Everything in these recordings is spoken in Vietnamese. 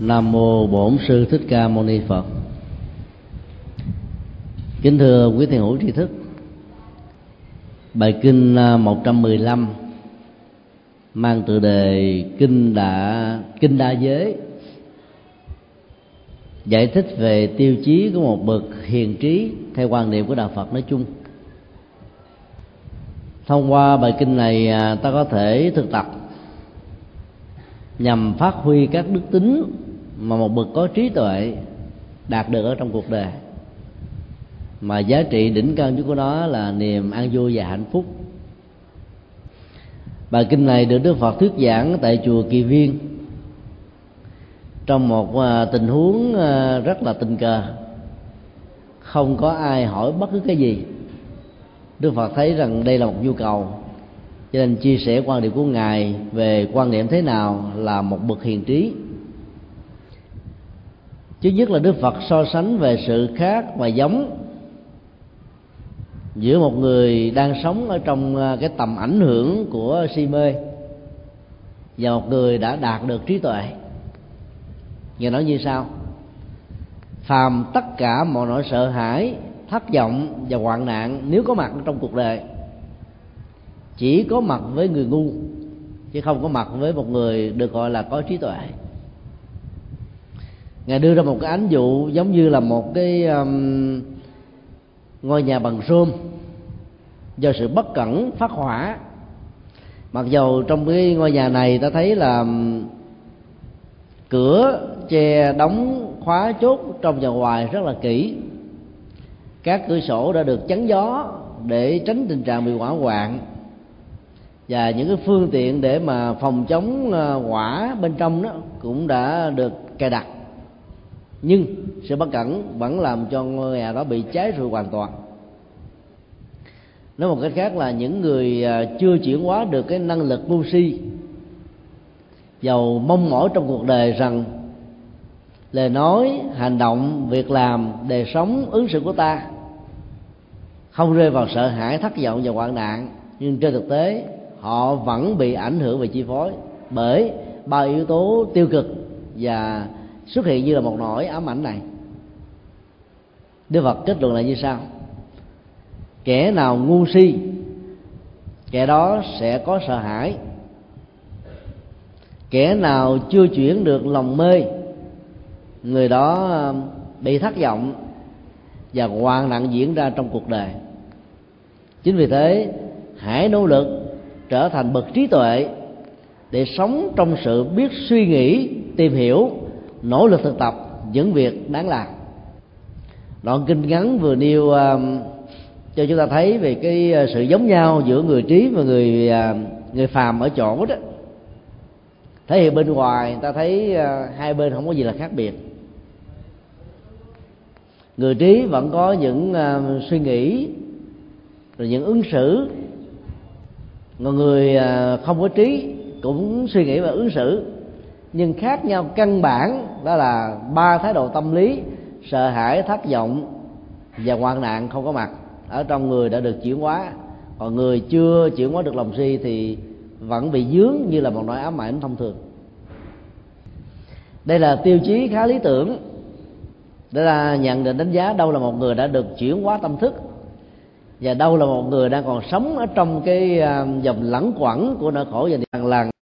Nam mô Bổn sư Thích Ca Mâu Ni Phật. Kính thưa quý thiền hữu tri thức. Bài kinh à, 115 mang tựa đề kinh đã kinh đa giới, giải thích về tiêu chí của một bậc hiền trí theo quan niệm của đạo Phật nói chung. Thông qua bài kinh này à, ta có thể thực tập nhằm phát huy các đức tính mà một bậc có trí tuệ đạt được ở trong cuộc đời. Mà giá trị đỉnh cao nhất của nó là niềm an vui và hạnh phúc. Bài kinh này được đức phật thuyết giảng tại chùa kỳ viên. Trong một à, tình huống à, rất là tình cờ, không có ai hỏi bất cứ cái gì. Đức phật thấy rằng đây là một nhu cầu cho nên chia sẻ quan điểm của ngài về quan niệm thế nào là một bậc hiền trí. Thứ nhất là đức phật so sánh về sự khác và giống. Giữa một người đang sống ở trong à, cái tầm ảnh hưởng của si mê và một người đã đạt được trí tuệ. Nghe nói như sau. Phàm tất cả mọi nỗi sợ hãi, thất vọng và hoạn nạn nếu có mặt trong cuộc đời chỉ có mặt với người ngu chứ không có mặt với một người được gọi là có trí tuệ. Ngài đưa ra một cái ánh dụ giống như là một cái um, ngôi nhà bằng rơm. Do sự bất cẩn phát hỏa mặc dầu trong cái ngôi nhà này ta thấy là um, cửa che đóng khóa chốt trong và ngoài rất là kỹ. Các cửa sổ đã được chắn gió để tránh tình trạng bị hỏa hoạn và những cái phương tiện để mà phòng chống ờ, quả bên trong đó cũng đã được cài đặt. Nhưng sự bất cẩn vẫn làm cho ngôi nhà đó bị cháy rụi hoàn toàn. Nói một cách khác là những người ờ, chưa chuyển hóa được cái năng lực mưu si, giàu mong mỏi trong cuộc đời rằng lời nói, hành động, việc làm, đời sống ứng xử của ta không rơi vào sợ hãi, thất vọng và hoạn nạn. Nhưng trên thực tế họ vẫn bị ảnh hưởng và chi phối bởi ba yếu tố tiêu cực và xuất hiện như là một nỗi ám ảnh này. Đức Phật kết luận là như sau. Kẻ nào ngu si, Kẻ đó sẽ có sợ hãi. Kẻ nào chưa chuyển được lòng mê, Người đó bị thất vọng Và hoàn nạn diễn ra trong cuộc đời. Chính vì thế, Hãy nỗ lực trở thành bậc trí tuệ để sống trong sự biết suy nghĩ tìm hiểu nỗ lực thực tập những việc đáng làm. Đoạn kinh ngắn vừa nêu uh, cho chúng ta thấy về cái ờ, sự giống nhau giữa người trí và người uh, người phàm ở chỗ đó. Thể hiện bên ngoài ta thấy uh, hai bên không có gì là khác biệt. Người trí vẫn có những uh, suy nghĩ rồi những ứng xử người người không có trí cũng suy nghĩ và ứng xử. Nhưng khác nhau căn bản, đó là ba thái độ tâm lý, sợ hãi, thất vọng và hoạn nạn không có mặt. Ở trong người đã được chuyển hóa. Còn người chưa chuyển hóa được lòng si thì vẫn bị dướng như là một nỗi ám ảnh thông thường. Đây là tiêu chí khá lý tưởng. Để là nhận định đánh giá đâu là một người đã được chuyển hóa tâm thức và đâu là một người đang còn sống ở trong cái à, dòng lẳng quẩn của nỗi khổ và niềm làng.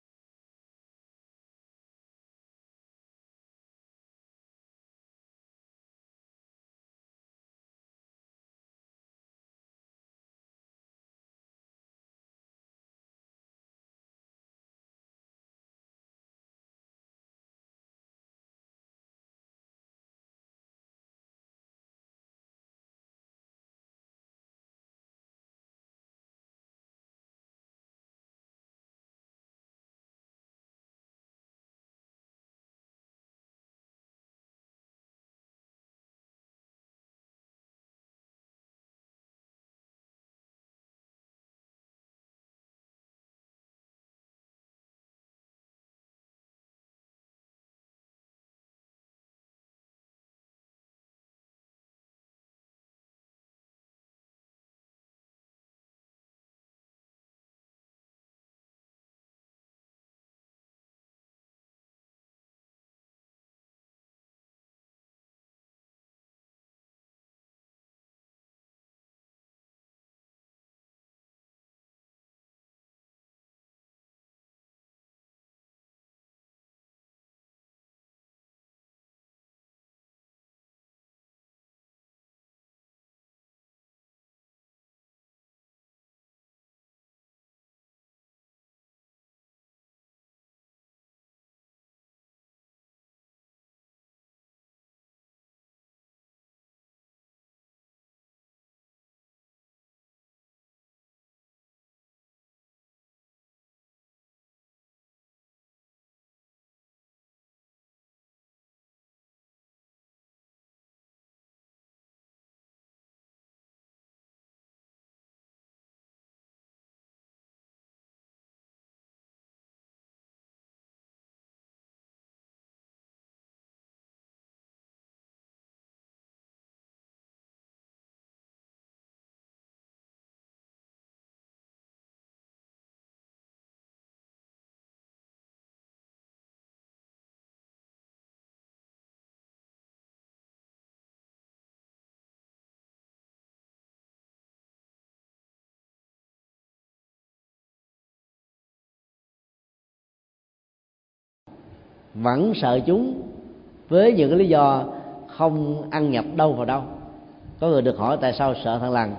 Vẫn sợ chúng, với những cái lý do không ăn nhập đâu vào đâu. Có người được hỏi tại sao sợ thằng lằn?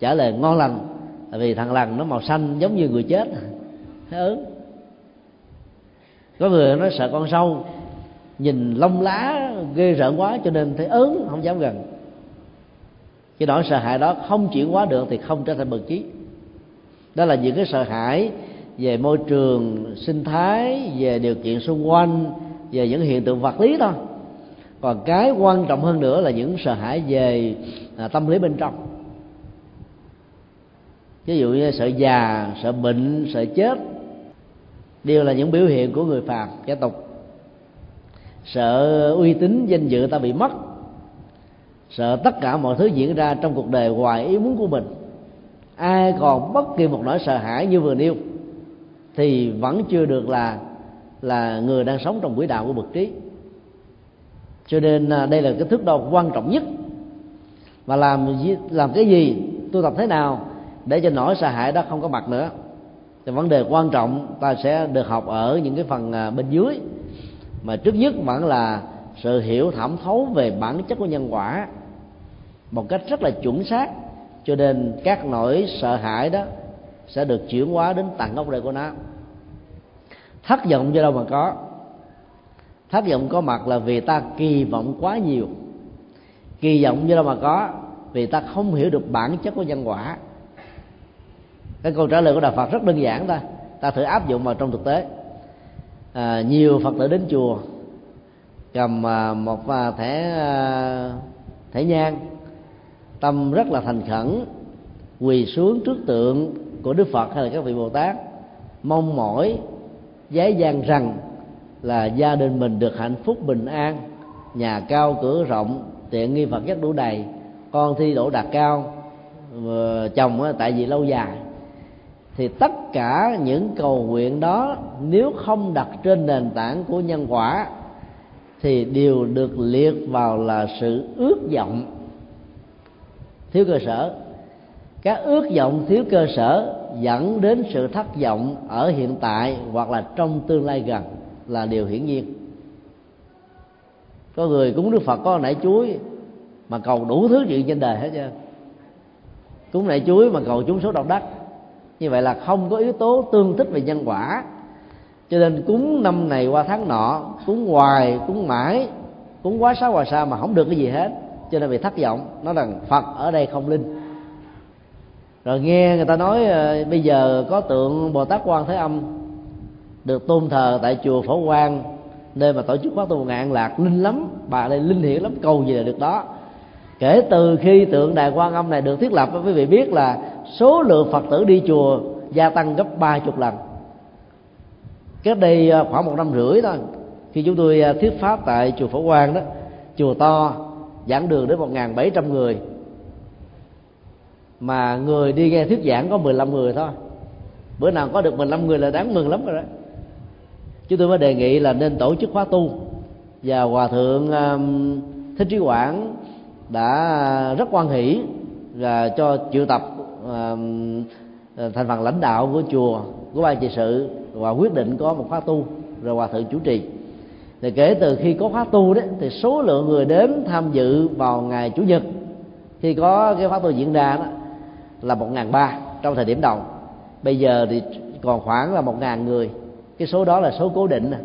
Trả lời, ngon lành, tại vì thằng lằn nó màu xanh giống như người chết. Thấy ớn. Có người nó sợ con sâu, nhìn lông lá ghê rợn quá cho nên thấy ớn, không dám gần. Cái nỗi sợ hãi đó không chuyển hóa được thì không trở thành bậc trí. Đó là những cái sợ hãi về môi trường sinh thái về điều kiện xung quanh về những hiện tượng vật lý thôi. Còn cái quan trọng hơn nữa là những sợ hãi về à, tâm lý bên trong. Ví dụ như sợ già sợ bệnh sợ chết đều là những biểu hiện của người phàm gia tục. Sợ uy tín danh dự ta bị mất. Sợ tất cả mọi thứ diễn ra trong cuộc đời ngoài ý muốn của mình. Ai còn bất kỳ một nỗi sợ hãi như vừa nêu thì vẫn chưa được là là người đang sống trong quỹ đạo của bậc trí. Cho nên à, đây là cái thước đo quan trọng nhất. Và làm làm cái gì, tu tập thế nào, để cho nỗi sợ hãi đó không có mặt nữa. Thì vấn đề quan trọng, ta sẽ được học ở những cái phần à, bên dưới. Mà trước nhất vẫn là sự hiểu thẩm thấu về bản chất của nhân quả một cách rất là chuẩn xác. Cho nên các nỗi sợ hãi đó sẽ được chuyển hóa đến tận gốc rễ của nó. Thất vọng do đâu mà có. Thất vọng có mặt là vì ta kỳ vọng quá nhiều. Kỳ vọng do đâu mà có vì ta không hiểu được bản chất của nhân quả. Cái câu trả lời của đạo phật rất đơn giản thôi. Ta thử áp dụng vào trong thực tế. À, nhiều phật tử đến chùa cầm à, một à, thẻ à, thẻ nhang tâm rất là thành khẩn quỳ xuống trước tượng của đức phật hay là các vị bồ tát, mong mỏi giấy gian rằng là gia đình mình được hạnh phúc bình an, nhà cao cửa rộng, tiện nghi vật chất đủ đầy, con thi đỗ đạt cao ờ, chồng tại vì lâu dài. Thì tất cả những cầu nguyện đó nếu không đặt trên nền tảng của nhân quả thì đều được liệt vào là sự ước vọng. Thiếu cơ sở các ước vọng thiếu cơ sở dẫn đến sự thất vọng ở hiện tại hoặc là trong tương lai gần là điều hiển nhiên. Có người cúng đức phật có nảy chuối mà cầu đủ thứ chuyện trên đời hết trơn. Cúng nảy chuối mà cầu chúng số độc đắc như vậy là không có yếu tố tương thích về nhân quả. Cho nên cúng năm này qua tháng nọ, cúng hoài, cúng mãi, cúng quá sáu hoài xa mà không được cái gì hết. Cho nên bị thất vọng nó rằng phật ở đây không linh rồi nghe người ta nói ờ, bây giờ có tượng bồ tát quan thế âm được tôn thờ tại chùa phổ quang, nơi mà tổ chức khóa tu ngàn lạc, linh lắm, bà đây linh hiển lắm, cầu gì là được đó. Kể từ khi tượng đài quan âm này được thiết lập, quý vị biết là số lượng phật tử đi chùa gia tăng gấp ba chục lần. Cách đây ờ, khoảng một năm rưỡi thôi, khi chúng tôi ờ, thuyết pháp tại chùa phổ quang đó, chùa to, giảng đường đến một bảy trăm người mà người đi nghe thuyết giảng có 15 người thôi. Bữa nào có được 15 người là đáng mừng lắm rồi đó. Chúng tôi mới đề nghị là nên tổ chức khóa tu. Và hòa thượng um, thích trí quảng đã rất quan hỷ và cho triệu tập um, thành phần lãnh đạo của chùa, của ban trị sự. Và quyết định có một khóa tu, rồi hòa thượng chủ trì. Thì kể từ khi có khóa tu đó, thì số lượng người đến tham dự vào ngày chủ nhật, khi có cái khóa tu diễn ra đó là một ngàn ba trong thời điểm đầu. Bây giờ thì còn khoảng là một ngàn người. Cái số đó là số cố định à.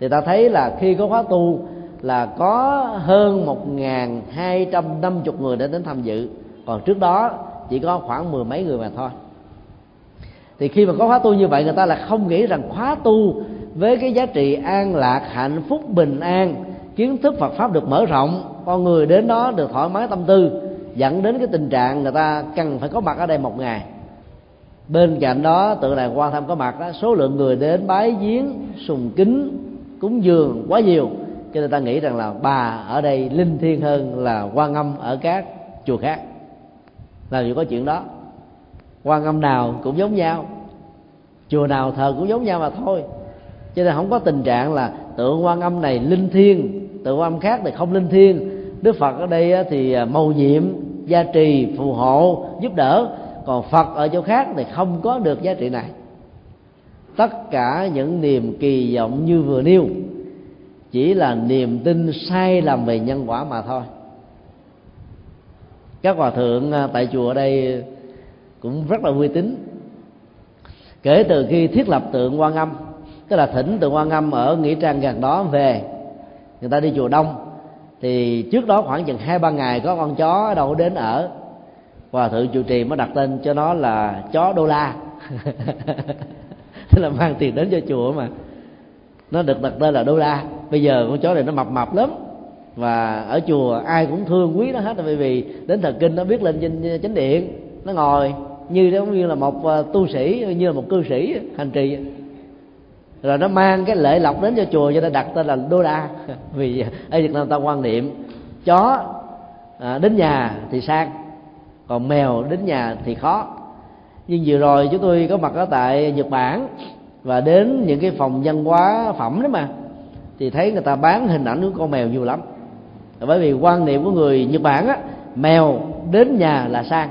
thì ta thấy là khi có khóa tu là có hơn một ngàn hai trăm năm chục người đã đến tham dự. Còn trước đó chỉ có khoảng mười mấy người mà thôi. Thì khi mà có khóa tu như vậy, người ta là không nghĩ rằng khóa tu với cái giá trị an lạc, hạnh phúc bình an, kiến thức Phật pháp được mở rộng, con người đến đó được thoải mái tâm tư dẫn đến cái tình trạng người ta cần phải có mặt ở đây một ngày. Bên cạnh đó tự đài quan tham có mặt đó, số lượng người đến bái viếng sùng kính, cúng dường quá nhiều. Cho nên ta nghĩ rằng là bà ở đây linh thiêng hơn là quan âm ở các chùa khác. Là gì có chuyện đó. Quan âm nào cũng giống nhau. Chùa nào thờ cũng giống nhau mà thôi. Cho nên không có tình trạng là tượng quan âm này linh thiêng, tượng quan âm khác thì không linh thiêng đức phật ở đây thì à, mầu nhiệm, gia trì, phù hộ, giúp đỡ. Còn phật ở chỗ khác thì không có được giá trị này. Tất cả những niềm kỳ vọng như vừa nêu, chỉ là niềm tin sai lầm về nhân quả mà thôi. Các hòa thượng à, tại chùa ở đây cũng rất là uy tín. Kể từ khi thiết lập tượng quan âm, tức là thỉnh tượng quan âm ở nghĩa trang gần đó về, người ta đi chùa đông thì trước đó khoảng chừng hai ba ngày có con chó ở đâu đến ở hòa thượng chủ trì mới đặt tên cho nó là chó đô la. Tức là mang tiền đến cho chùa mà. Nó được đặt tên là đô la. Bây giờ con chó này nó mập mập lắm. Và ở chùa ai cũng thương quý nó hết. Bởi vì đến thần kinh nó biết lên trên chánh điện. Nó ngồi như giống như là một à, tu sĩ, như là một cư sĩ hành trì rồi nó mang cái lễ lộc đến cho chùa cho nên đặt tên là đô đa. Vì ở việt nam ta quan niệm chó à, đến nhà thì sang còn mèo đến nhà thì khó. Nhưng vừa rồi chúng tôi có mặt ở tại nhật bản và đến những cái phòng văn hóa phẩm đó mà thì thấy người ta bán hình ảnh của con mèo nhiều lắm. Bởi vì quan niệm của người nhật bản á mèo đến nhà là sang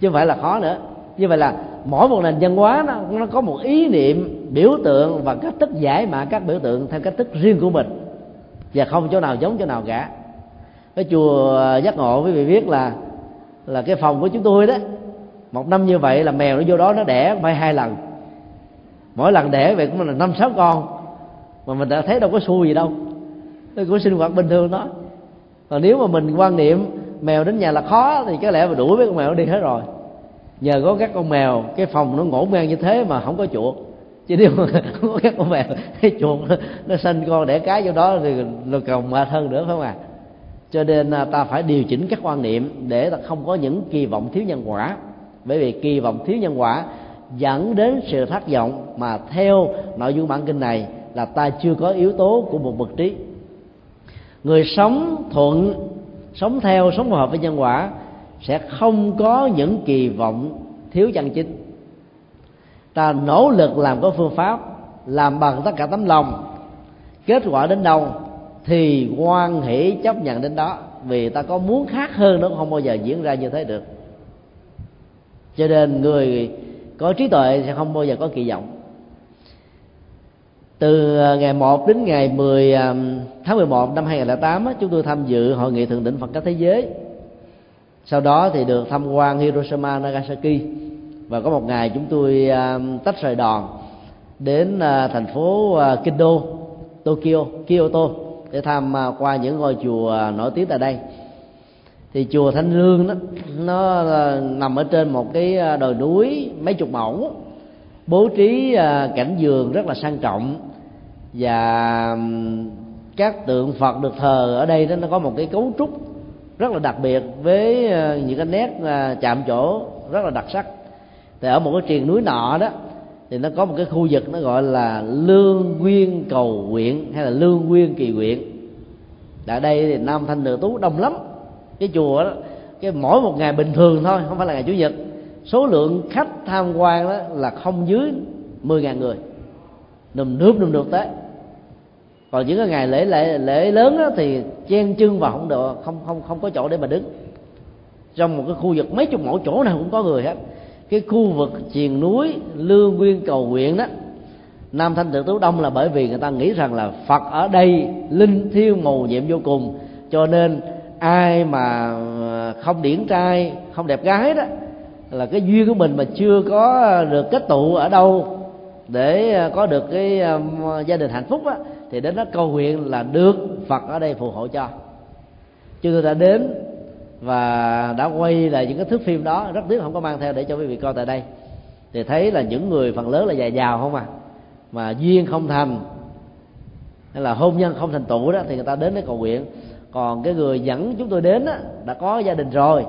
chứ không phải là khó nữa. Như vậy là mỗi một nền văn hóa nó, nó có một ý niệm biểu tượng và cách thức giải mã các biểu tượng theo cách thức riêng của mình. Và không chỗ nào giống chỗ nào cả. Cái chùa giác ngộ, quý vị biết là là cái phòng của chúng tôi đó. Một năm như vậy là mèo nó vô đó nó đẻ phải hai lần. Mỗi lần đẻ vậy cũng là năm sáu con. Mà mình đã thấy đâu có xui gì đâu. Nó cũng sinh hoạt bình thường đó còn nếu mà mình quan niệm mèo đến nhà là khó, thì có lẽ mà đuổi mấy con mèo đi hết rồi. Nhờ có các con mèo, cái phòng nó ngổn ngang như thế mà không có chuột chứ nếu có các con mèo cái chuột nó, sinh con đẻ cái vô đó thì nó còn mệt hơn nữa phải không à cho nên à, ta phải điều chỉnh các quan niệm để ta không có những kỳ vọng thiếu nhân quả. Bởi vì kỳ vọng thiếu nhân quả dẫn đến sự thất vọng mà theo nội dung bản kinh này là ta chưa có yếu tố của một bậc trí người sống thuận sống theo sống phù hợp với nhân quả sẽ không có những kỳ vọng thiếu chân chính ta nỗ lực làm có phương pháp, làm bằng tất cả tấm lòng. Kết quả đến đâu thì quan hỷ chấp nhận đến đó, vì ta có muốn khác hơn nó không bao giờ diễn ra như thế được. Cho nên người có trí tuệ sẽ không bao giờ có kỳ vọng. Từ à, ngày 1 đến ngày 10 à, tháng 11 năm 2008 chúng tôi tham dự hội nghị thượng đỉnh Phật giáo thế giới. Sau đó thì được tham quan Hiroshima Nagasaki và có một ngày chúng tôi à, tách rời đoàn đến à, thành phố à, Kinh đô, Tokyo, Kyoto để tham qua những ngôi chùa nổi tiếng tại đây. Thì chùa Thanh Lương đó, nó nằm ở trên một cái đồi núi mấy chục mẫu, bố trí cảnh vườn rất là sang trọng. Và các tượng phật được thờ ở đây đó, nó có một cái cấu trúc rất là đặc biệt với những cái nét chạm chỗ rất là đặc sắc thì ở một cái triền núi nọ đó, thì nó có một cái khu vực nó gọi là lương nguyên cầu nguyện hay là lương nguyên kỳ nguyện. Tại đây thì nam thanh nữ tú đông lắm. Cái chùa đó, cái mỗi một ngày bình thường thôi, không phải là ngày chủ nhật. Số lượng khách tham quan đó là không dưới 10.000 người. Nùm nước nùm được tới. Còn những cái ngày lễ lễ lễ lớn đó thì chen chân vào không được, không không không có chỗ để mà đứng. Trong một cái khu vực mấy chục mẫu chỗ nào cũng có người hết cái khu vực triền núi lương nguyên cầu nguyện đó, nam thanh tự tú đông là bởi vì người ta nghĩ rằng là phật ở đây linh thiêng màu nhiệm vô cùng. Cho nên ai mà à, không điển trai, không đẹp gái đó, là cái duyên của mình mà chưa có được kết tụ ở đâu để à, có được cái à, gia đình hạnh phúc á, thì đến đó cầu nguyện là được phật ở đây phù hộ cho. Chúng tôi đã đến và đã quay lại những cái thước phim đó rất tiếc không có mang theo để cho quý vị coi tại đây. Thì thấy là những người phần lớn là già giàu không à mà duyên không thành. Hay là hôn nhân không thành tựu đó thì người ta đến để cầu nguyện. Còn cái người dẫn chúng tôi đến đó, đã có gia đình rồi.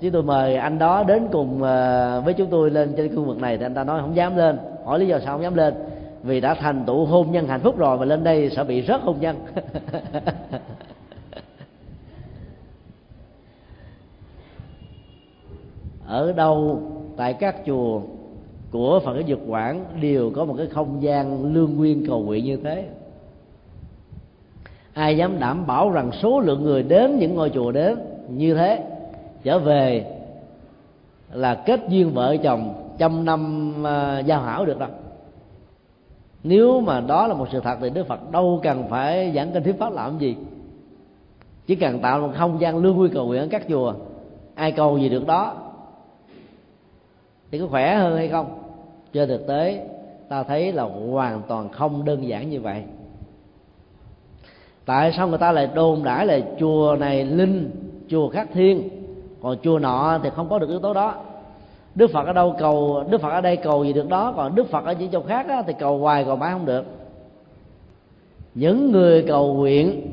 Chứ tôi mời anh đó đến cùng ờ, với chúng tôi lên trên khu vực này thì anh ta nói không dám lên. Hỏi lý do sao không dám lên? Vì đã thành tựu hôn nhân hạnh phúc rồi mà lên đây sợ bị rớt hôn nhân. ở đâu tại các chùa của phật giáo Dược Quảng đều có một cái không gian lương nguyên cầu nguyện như thế. Ai dám đảm bảo rằng số lượng người đến những ngôi chùa đến như thế trở về là kết duyên vợ chồng trăm năm uh, giao hảo được đâu nếu mà đó là một sự thật thì đức phật đâu cần phải giảng kinh thuyết pháp làm gì. Chỉ cần tạo một không gian lương quy cầu nguyện ở các chùa ai cầu gì được đó thì có khỏe hơn hay không? Trên thực tế ta thấy là hoàn toàn không đơn giản như vậy. Tại sao người ta lại đồn đãi là chùa này linh chùa khác thiên? Còn chùa nọ thì không có được yếu tố đó. Đức phật ở đâu cầu đức phật ở đây cầu gì được đó? Còn đức phật ở những chỗ khác á, thì cầu hoài cầu mãi không được. Những người cầu nguyện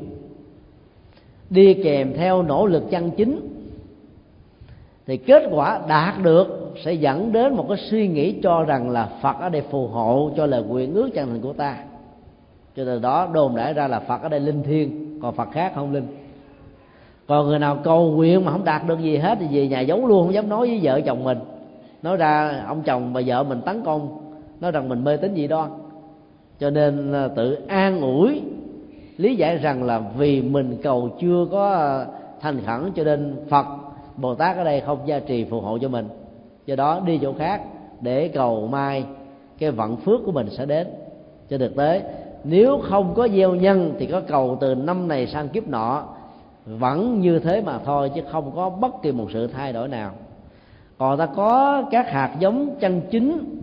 đi kèm theo nỗ lực chân chính thì kết quả đạt được sẽ dẫn đến một cái suy nghĩ cho rằng là phật ở đây phù hộ cho lời nguyện ước chân thành của ta. Cho từ đó đồn đại ra là phật ở đây linh thiêng, còn phật khác không linh. Còn người nào cầu nguyện mà không đạt được gì hết thì về nhà giấu luôn, không dám nói với vợ chồng mình. Nói ra ông chồng và vợ mình tấn công, nói rằng mình mê tín gì đó. cho nên tự an ủi, lý giải rằng là vì mình cầu chưa có thành khẩn cho nên phật, bồ tát ở đây không gia trì phù hộ cho mình do đó đi chỗ khác để cầu mai cái vận phước của mình sẽ đến. Trên thực tế nếu không có gieo nhân thì có cầu từ năm này sang kiếp nọ. Vẫn như thế mà thôi chứ không có bất kỳ một sự thay đổi nào. Còn ta có các hạt giống chân chính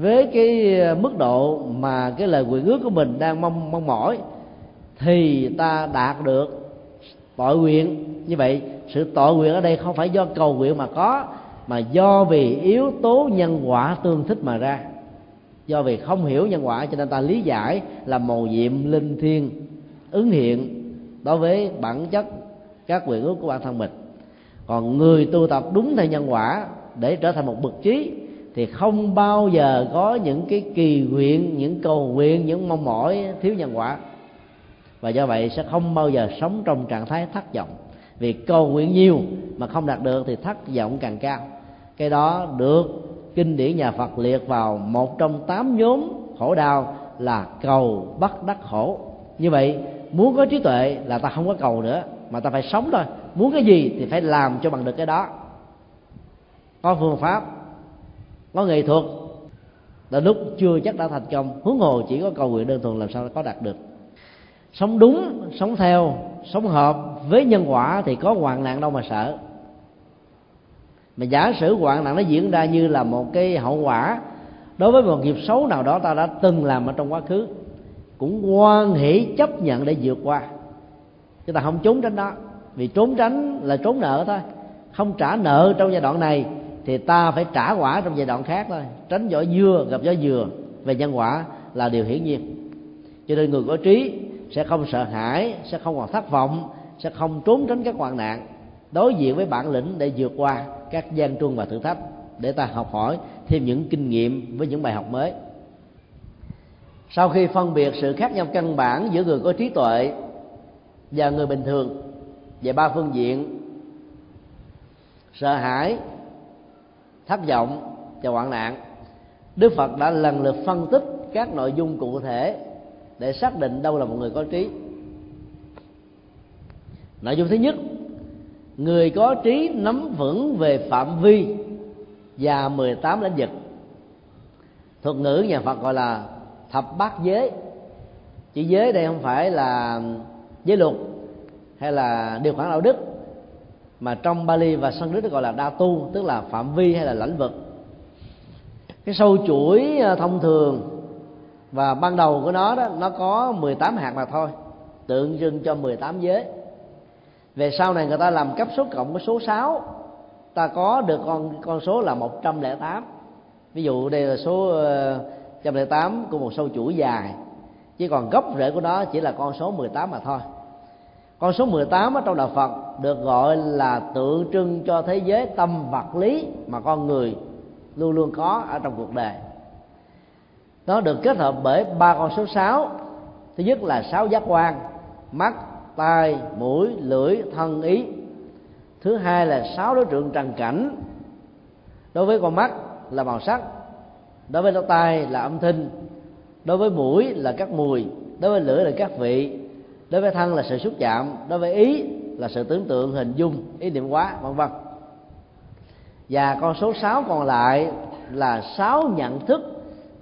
với cái mức độ mà cái lời nguyện ước của mình đang mong mong mỏi thì ta đạt được tội nguyện. Như vậy, sự tội nguyện ở đây không phải do cầu nguyện mà có mà do vì yếu tố nhân quả tương thích mà ra. Do vì không hiểu nhân quả cho nên ta lý giải là màu nhiệm linh thiêng ứng hiện đối với bản chất các quyền ước của bản thân mình. Còn người tu tập đúng theo nhân quả để trở thành một bậc trí thì không bao giờ có những cái kỳ nguyện, những cầu nguyện, những mong mỏi thiếu nhân quả. Và do vậy sẽ không bao giờ sống trong trạng thái thất vọng vì cầu nguyện nhiều mà không đạt được thì thất vọng càng cao. Cái đó được kinh điển nhà Phật liệt vào một trong tám nhóm khổ đau là cầu bắt đắc khổ. Như vậy, muốn có trí tuệ là ta không có cầu nữa, mà ta phải sống thôi. Muốn cái gì thì phải làm cho bằng được cái đó. Có phương pháp, có nghệ thuật là lúc chưa chắc đã thành công, huống hồ chỉ có cầu nguyện đơn thuần làm sao có đạt được sống đúng, sống theo, sống hợp với nhân quả thì có hoạn nạn đâu mà sợ. Mà giả sử hoạn nạn nó diễn ra như là một cái hậu quả, đối với một nghiệp xấu nào đó ta đã từng làm ở trong quá khứ, cũng quan hỷ chấp nhận để vượt qua. Chúng ta không trốn tránh đó, vì trốn tránh là trốn nợ thôi. Không trả nợ trong giai đoạn này thì ta phải trả quả trong giai đoạn khác thôi. Tránh vỏ dưa gặp gió dừa về nhân quả là điều hiển nhiên. Cho nên người có trí sẽ không sợ hãi, sẽ không còn thất vọng, sẽ không trốn tránh các hoạn nạn. Đối diện với bản lĩnh để vượt qua các gian truân và thử thách, để ta học hỏi thêm những kinh nghiệm với những bài học mới. Sau khi phân biệt sự khác nhau căn bản giữa người có trí tuệ và người bình thường về ba phương diện, sợ hãi, thất vọng và hoạn nạn, đức phật đã lần lượt phân tích các nội dung cụ thể để xác định đâu là một người có trí. Nội dung thứ nhất, người có trí nắm vững về phạm vi và 18 lĩnh vực. Thuật ngữ nhà Phật gọi là thập bát giới. Chữ giới đây không phải là giới luật hay là điều khoản đạo đức, mà trong Bali và Sanskrit gọi là đa tu, tức là phạm vi hay là lĩnh vực. Cái sâu chuỗi à, thông thường và ban đầu của nó đó, nó có 18 hạt mà thôi, tượng trưng cho 18 giới. Về sau này người ta làm cấp số cộng với số 6 ta có được con con số là 108 ví dụ đây là số ờ, 108 của một sâu chuỗi dài, chứ còn gốc rễ của nó chỉ là con số 18 mà thôi. Con số 18 ở trong đạo Phật được gọi là tượng trưng cho thế giới tâm, vật, lý mà con người luôn luôn có ở trong cuộc đời nó được kết hợp bởi ba con số 6 thứ nhất là sáu giác quan, mắt, tai, mũi, lưỡi, thân, ý. Thứ hai là sáu đối tượng trần cảnh. Đối với con mắt là màu sắc, đối với lỗ tai là âm thanh, đối với mũi là các mùi, đối với lưỡi là các vị, đối với thân là sự xúc chạm, đối với ý là sự tưởng tượng, hình dung, ý niệm quá vân vân. Và con số 6 còn lại là sáu nhận thức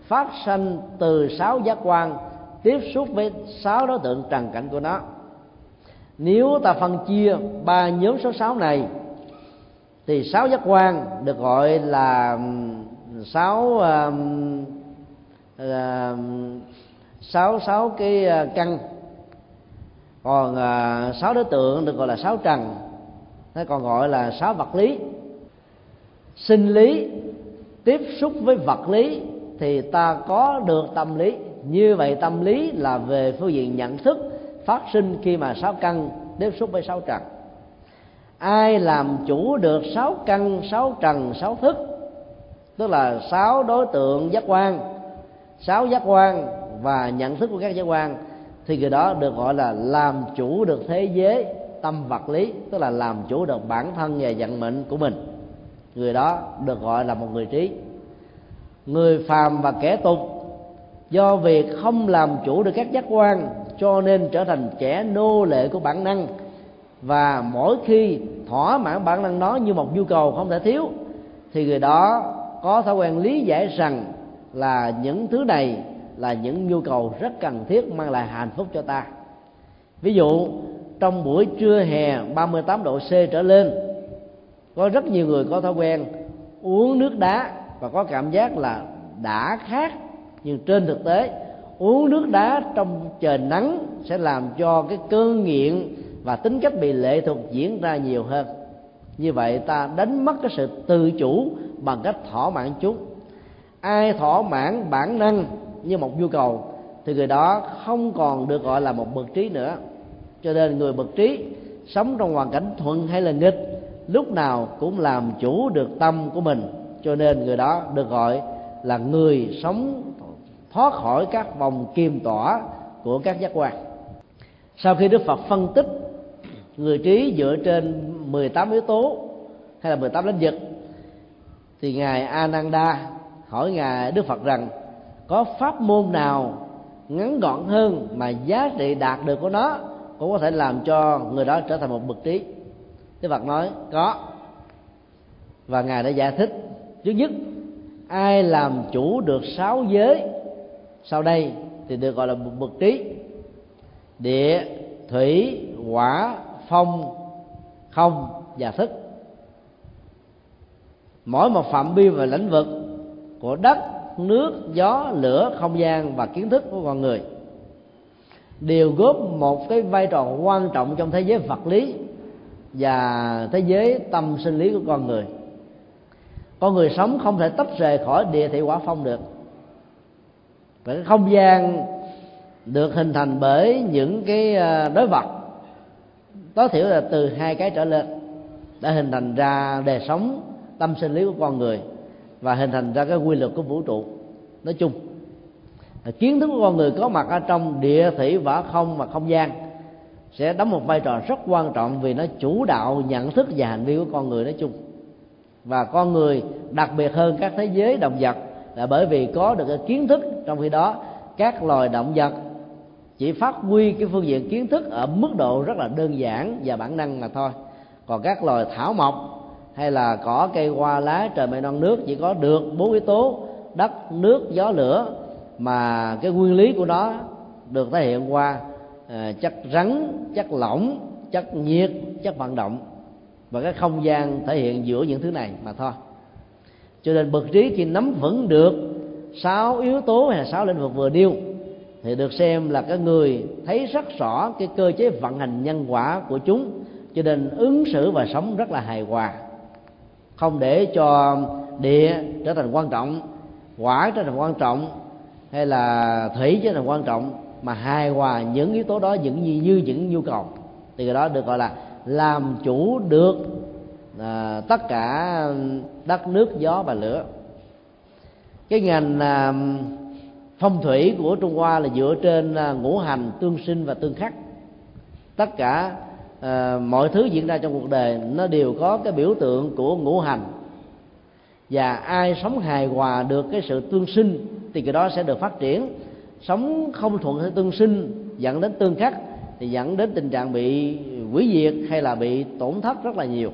phát sanh từ sáu giác quan tiếp xúc với sáu đối tượng trần cảnh của nó. Nếu ta phân chia ba nhóm số sáu này thì sáu giác quan được gọi là sáu sáu sáu cái ờ, căn. Còn uh, sáu đối tượng được gọi là sáu trần nó còn gọi là sáu vật lý. Sinh lý tiếp xúc với vật lý thì ta có được tâm lý. Như vậy tâm lý là về phương diện nhận thức, phát sinh khi mà sáu căn tiếp xúc với sáu trần. Ai làm chủ được sáu căn, sáu trần, sáu thức? Tức là sáu đối tượng giác quan. Sáu giác quan và nhận thức của các giác quan, thì người đó được gọi là làm chủ được thế giới tâm vật lý, tức là làm chủ được bản thân và vận mệnh của mình. Người đó được gọi là một người trí người phàm và kẻ tục. Do việc không làm chủ được các giác quan, cho nên trở thành kẻ nô lệ của bản năng. Và mỗi khi thỏa mãn bản năng đó như một nhu cầu không thể thiếu, thì người đó có thói quen lý giải rằng là những thứ này là những nhu cầu rất cần thiết mang lại hạnh phúc cho ta. Ví dụ, trong buổi trưa hè 38 độ C trở lên, có rất nhiều người có thói quen uống nước đá và có cảm giác là đã khát, nhưng trên thực tế, uống nước đá trong trời nắng sẽ làm cho cái cơn nghiện và tính cách bị lệ thuộc diễn ra nhiều hơn. Như vậy ta đánh mất cái sự tự chủ bằng cách thỏa mãn chúng ai thỏa mãn bản năng như một nhu cầu, thì người đó không còn được gọi là một bậc trí nữa. Cho nên người bậc trí sống trong hoàn cảnh thuận hay là nghịch, lúc nào cũng làm chủ được tâm của mình cho nên người đó được gọi là người sống thoát khỏi các vòng kiềm tỏa của các giác quan. Sau khi đức phật phân tích người trí dựa trên 18 yếu tố hay là 18 lĩnh vực, thì ngài Ananda hỏi ngài Đức Phật rằng, có pháp môn nào ngắn gọn hơn mà giá trị đạt được của nó cũng có thể làm cho người đó trở thành một bậc trí? Đức Phật nói, có. Và ngài đã giải thích thứ nhất, ai làm chủ được sáu giới, sau đây thì được gọi là một bậc trí. Địa, thủy, hỏa, phong, không và thức. Mỗi một phạm vi và lĩnh vực của đất, nước, gió, lửa, không gian và kiến thức của con người đều góp một cái vai trò quan trọng trong thế giới vật lý và thế giới tâm sinh lý của con người con người sống không thể tách rời khỏi địa thị quả phong được. Và cái không gian được hình thành bởi những cái ờ, đối vật. Tối thiểu là từ hai cái trở lên đã hình thành ra đời sống, tâm sinh lý của con người và hình thành ra cái quy luật của vũ trụ. Nói chung kiến thức của con người có mặt ở trong địa thủy vả không và không gian sẽ đóng một vai trò rất quan trọng vì nó chủ đạo nhận thức và hành vi của con người. Nói chung và con người, đặc biệt hơn các thế giới động vật, là bởi vì có được cái kiến thức trong khi đó, các loài động vật chỉ phát huy cái phương diện kiến thức ở mức độ rất là đơn giản và bản năng mà thôi. Còn các loài thảo mộc hay là cỏ, cây, hoa, lá, trời, mây, non, nước chỉ có được bốn yếu tố đất, nước, gió, lửa mà cái nguyên lý của nó được thể hiện qua à, chất rắn, chất lỏng, chất nhiệt, chất vận động và cái không gian thể hiện giữa những thứ này mà thôi. Cho nên bậc trí khi nắm vững được sáu yếu tố hay là sáu lĩnh vực vừa nêu thì được xem là cái người thấy rất rõ cái cơ chế vận hành nhân quả của chúng cho nên ứng xử và sống rất là hài hòa. Không để cho địa trở thành quan trọng quả trở thành quan trọng hay là thủy trở thành quan trọng mà hài hòa những yếu tố đó những như, như những nhu cầu. Thì cái đó được gọi là làm chủ được à, tất cả đất nước gió và lửa. Cái ngành à, phong thủy của trung hoa là dựa trên à, ngũ hành tương sinh và tương khắc. Tất cả à, mọi thứ diễn ra trong cuộc đời nó đều có cái biểu tượng của ngũ hành. Và ai sống hài hòa được cái sự tương sinh thì cái đó sẽ được phát triển. Sống không thuận theo tương sinh dẫn đến tương khắc thì dẫn đến tình trạng bị hủy diệt hay là bị tổn thất rất là nhiều.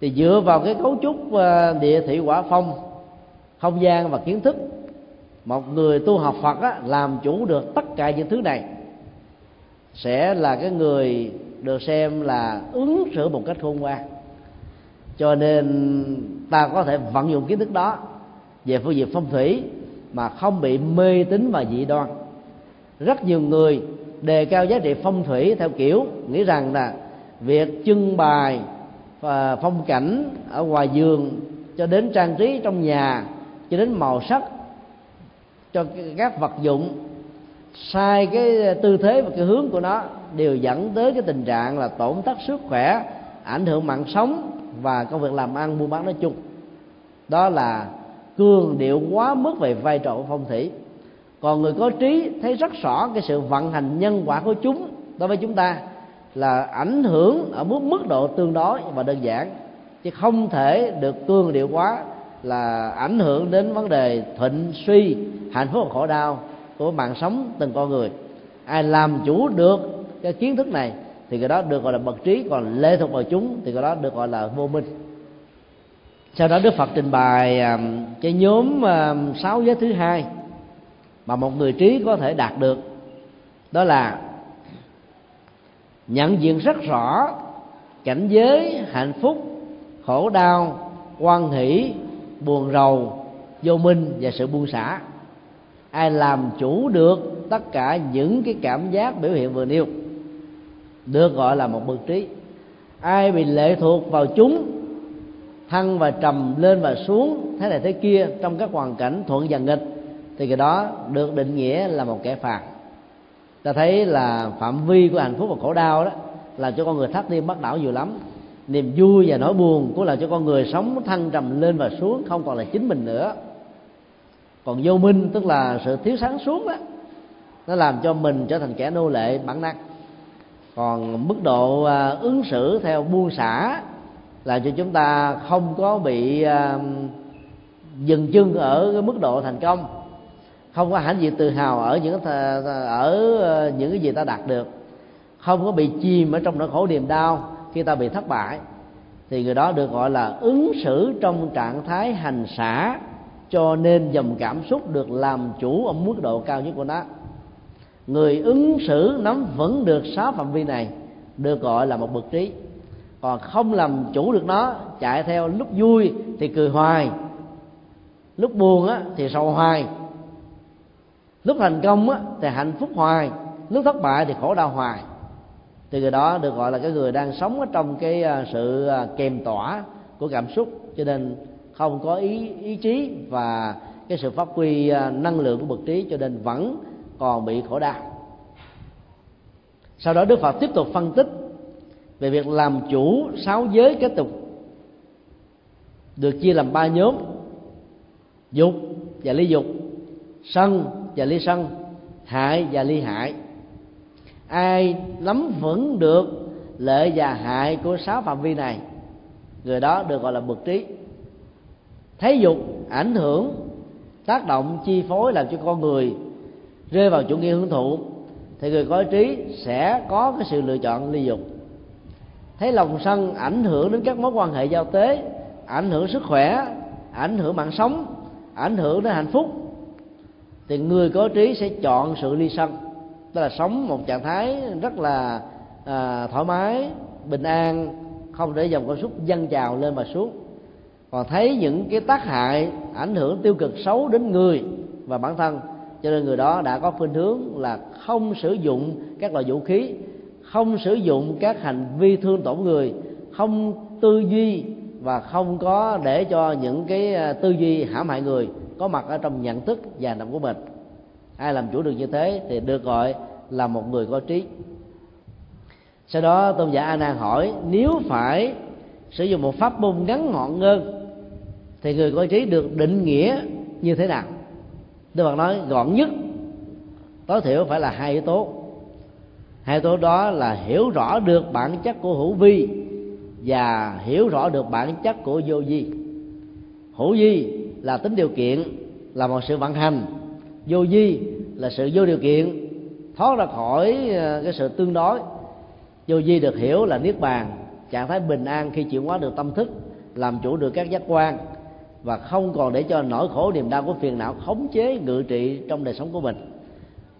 Thì dựa vào cái cấu trúc ờ, địa thị quả phong không gian và kiến thức một người tu học phật á, làm chủ được tất cả những thứ này sẽ là cái người được xem là ứng xử một cách khôn ngoan. Cho nên ta có thể vận dụng kiến thức đó về phương diện phong thủy mà không bị mê tín và dị đoan. Rất nhiều người đề cao giá trị phong thủy theo kiểu, nghĩ rằng là việc trưng bày và phong cảnh ở ngoài giường cho đến trang trí trong nhà, cho đến màu sắc, cho các vật dụng, sai cái tư thế và cái hướng của nó đều dẫn tới cái tình trạng là tổn thất sức khỏe, ảnh hưởng mạng sống và công việc làm ăn buôn bán nói chung. Đó là cường điệu quá mức về vai trò của phong thủy còn người có trí thấy rất rõ cái sự vận hành nhân quả của chúng đối với chúng ta là ảnh hưởng ở mức mức độ tương đối và đơn giản. Chứ không thể được cương điệu quá là ảnh hưởng đến vấn đề thịnh suy, hạnh phúc và khổ đau của mạng sống từng con người. Ai làm chủ được cái kiến thức này thì cái đó được gọi là bậc trí, còn lệ thuộc vào chúng thì cái đó được gọi là vô minh. Sau đó đức phật trình bày à, cái nhóm à, sáu giới thứ hai mà một người trí có thể đạt được. Đó là nhận diện rất rõ cảnh giới hạnh phúc, khổ đau quan hỷ, buồn rầu, vô minh và sự buông xả. Ai làm chủ được tất cả những cái cảm giác biểu hiện vừa nêu, được gọi là một bậc trí. Ai bị lệ thuộc vào chúng, thăng và trầm lên và xuống, thế này thế kia, trong các hoàn cảnh thuận và nghịch thì cái đó được định nghĩa là một kẻ phạt. Ta thấy là phạm vi của hạnh phúc và khổ đau đó làm cho con người thắt đi bắt đảo nhiều lắm. Niềm vui và nỗi buồn cũng làm cho con người sống thăng trầm lên và xuống, không còn là chính mình nữa. Còn vô minh, tức là sự thiếu sáng suốt đó, nó làm cho mình trở thành kẻ nô lệ, bản năng. Còn mức độ à, ứng xử theo buông xả là cho chúng ta không có bị à, dừng chân ở cái mức độ thành công không có hãnh diện tự hào ở những ở ờ, những cái gì ta đạt được. Không có bị chìm ở trong nỗi khổ niềm đau khi ta bị thất bại. Thì người đó được gọi là ứng xử trong trạng thái hành xả, cho nên dòng cảm xúc được làm chủ ở mức độ cao nhất của nó. Người ứng xử nắm vững được sáu phạm vi này, được gọi là một bậc trí. Còn không làm chủ được nó, chạy theo lúc vui thì cười hoài, lúc buồn á thì sầu hoài lúc thành công á, thì hạnh phúc hoài, lúc thất bại thì khổ đau hoài. Thì người đó được gọi là cái người đang sống ở trong cái à, sự à, kèm tỏa của cảm xúc. Cho nên không có ý ý chí và cái sự phát huy à, năng lượng của bậc trí cho nên vẫn còn bị khổ đau. Sau đó đức phật tiếp tục phân tích về việc làm chủ sáu giới kết tục được chia làm ba nhóm dục và ly dục, sân và ly sân, hại và ly hại. Ai nắm vững được lợi và hại của sáu phạm vi này, người đó được gọi là bậc trí. Thấy dục ảnh hưởng, tác động, chi phối làm cho con người rơi vào chủ nghĩa hưởng thụ, thì người có trí sẽ có cái sự lựa chọn ly dục. Thấy lòng sân ảnh hưởng đến các mối quan hệ giao tế, ảnh hưởng sức khỏe, ảnh hưởng mạng sống, ảnh hưởng đến hạnh phúc thì người có trí sẽ chọn sự ly sân. Tức là sống một trạng thái rất là à, thoải mái bình an không để dòng cảm xúc dâng trào lên và xuống. Còn thấy những cái tác hại ảnh hưởng tiêu cực xấu đến người và bản thân cho nên người đó đã có khuynh hướng là không sử dụng các loại vũ khí không sử dụng các hành vi thương tổn người không tư duy và không có để cho những cái à, tư duy hãm hại người có mặt ở trong nhận thức và hành động của mình. Ai làm chủ được như thế thì được gọi là một người có trí. Sau đó tôn giả a nan hỏi, nếu phải sử dụng một pháp môn ngắn ngọn ngơn thì người có trí được định nghĩa như thế nào? Đức phật nói, gọn nhất, tối thiểu phải là hai yếu tố. Hai yếu tố đó là hiểu rõ được bản chất của hữu vi và hiểu rõ được bản chất của vô vi. Hữu vi là tính điều kiện, là một sự vận hành. Vô di là sự vô điều kiện. Thoát ra khỏi ờ, cái sự tương đối. Vô di được hiểu là niết bàn, trạng thái bình an khi chuyển hóa được tâm thức, làm chủ được các giác quan, và không còn để cho nỗi khổ niềm đau của phiền não khống chế, ngự trị trong đời sống của mình.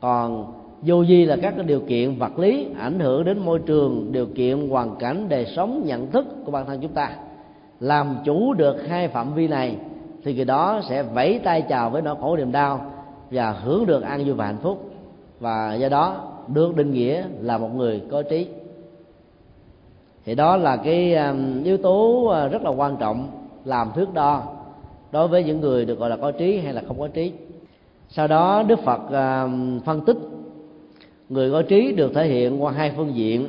Còn vô di là các cái điều kiện vật lý ảnh hưởng đến môi trường, điều kiện, hoàn cảnh, đời sống, nhận thức của bản thân chúng ta. Làm chủ được hai phạm vi này thì người đó sẽ vẫy tay chào với nỗi khổ niềm đau và hưởng được an vui và hạnh phúc. Và do đó, được định nghĩa là một người có trí. Thì đó là cái um, yếu tố uh, rất là quan trọng làm thước đo đối với những người được gọi là có trí hay là không có trí. Sau đó, đức phật um, phân tích. Người có trí được thể hiện qua hai phương diện.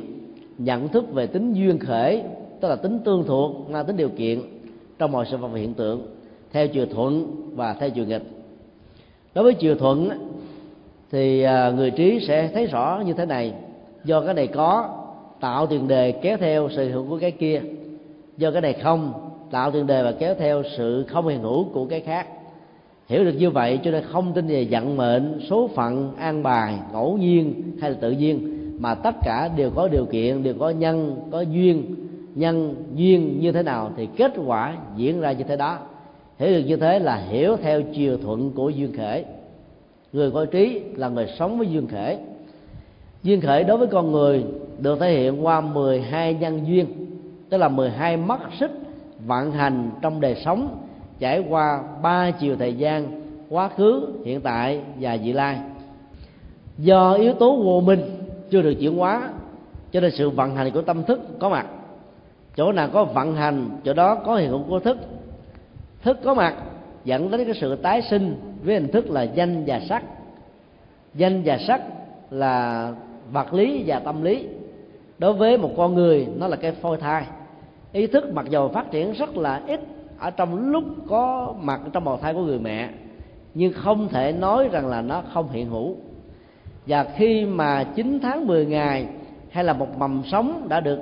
Nhận thức về tính duyên khởi tức là tính tương thuộc là tính điều kiện trong mọi sự vật và hiện tượng theo chiều thuận và theo chiều nghịch. Đối với chiều thuận thì à, người trí sẽ thấy rõ như thế này. Do cái này có, tạo tiền đề kéo theo sự hữu của cái kia. Do cái này không, tạo tiền đề và kéo theo sự không hiện hữu của cái khác. Hiểu được như vậy cho nên không tin về vận mệnh, số phận, an bài, ngẫu nhiên hay là tự nhiên, mà tất cả đều có điều kiện, đều có nhân, có duyên. Nhân, duyên như thế nào thì kết quả diễn ra như thế đó hiểu được như thế là hiểu theo chiều thuận của duyên khởi người có trí là người sống với duyên khởi duyên khởi đối với con người được thể hiện qua 12 nhân duyên, tức là 12 mắt xích vận hành trong đời sống trải qua ba chiều thời gian, quá khứ, hiện tại và vị lai. Do yếu tố vô minh chưa được chuyển hóa, cho nên sự vận hành của tâm thức có mặt. Chỗ nào có vận hành, chỗ đó có hiện hữu của thức thức có mặt, dẫn đến cái sự tái sinh với hình thức là danh và sắc. Danh và sắc là vật lý và tâm lý. Đối với một con người, nó là cái phôi thai. Ý thức mặc dầu phát triển rất là ít ở trong lúc có mặt, trong bào thai của người mẹ, nhưng không thể nói rằng là nó không hiện hữu. Và khi mà 9 tháng 10 ngày hay là một mầm sống đã được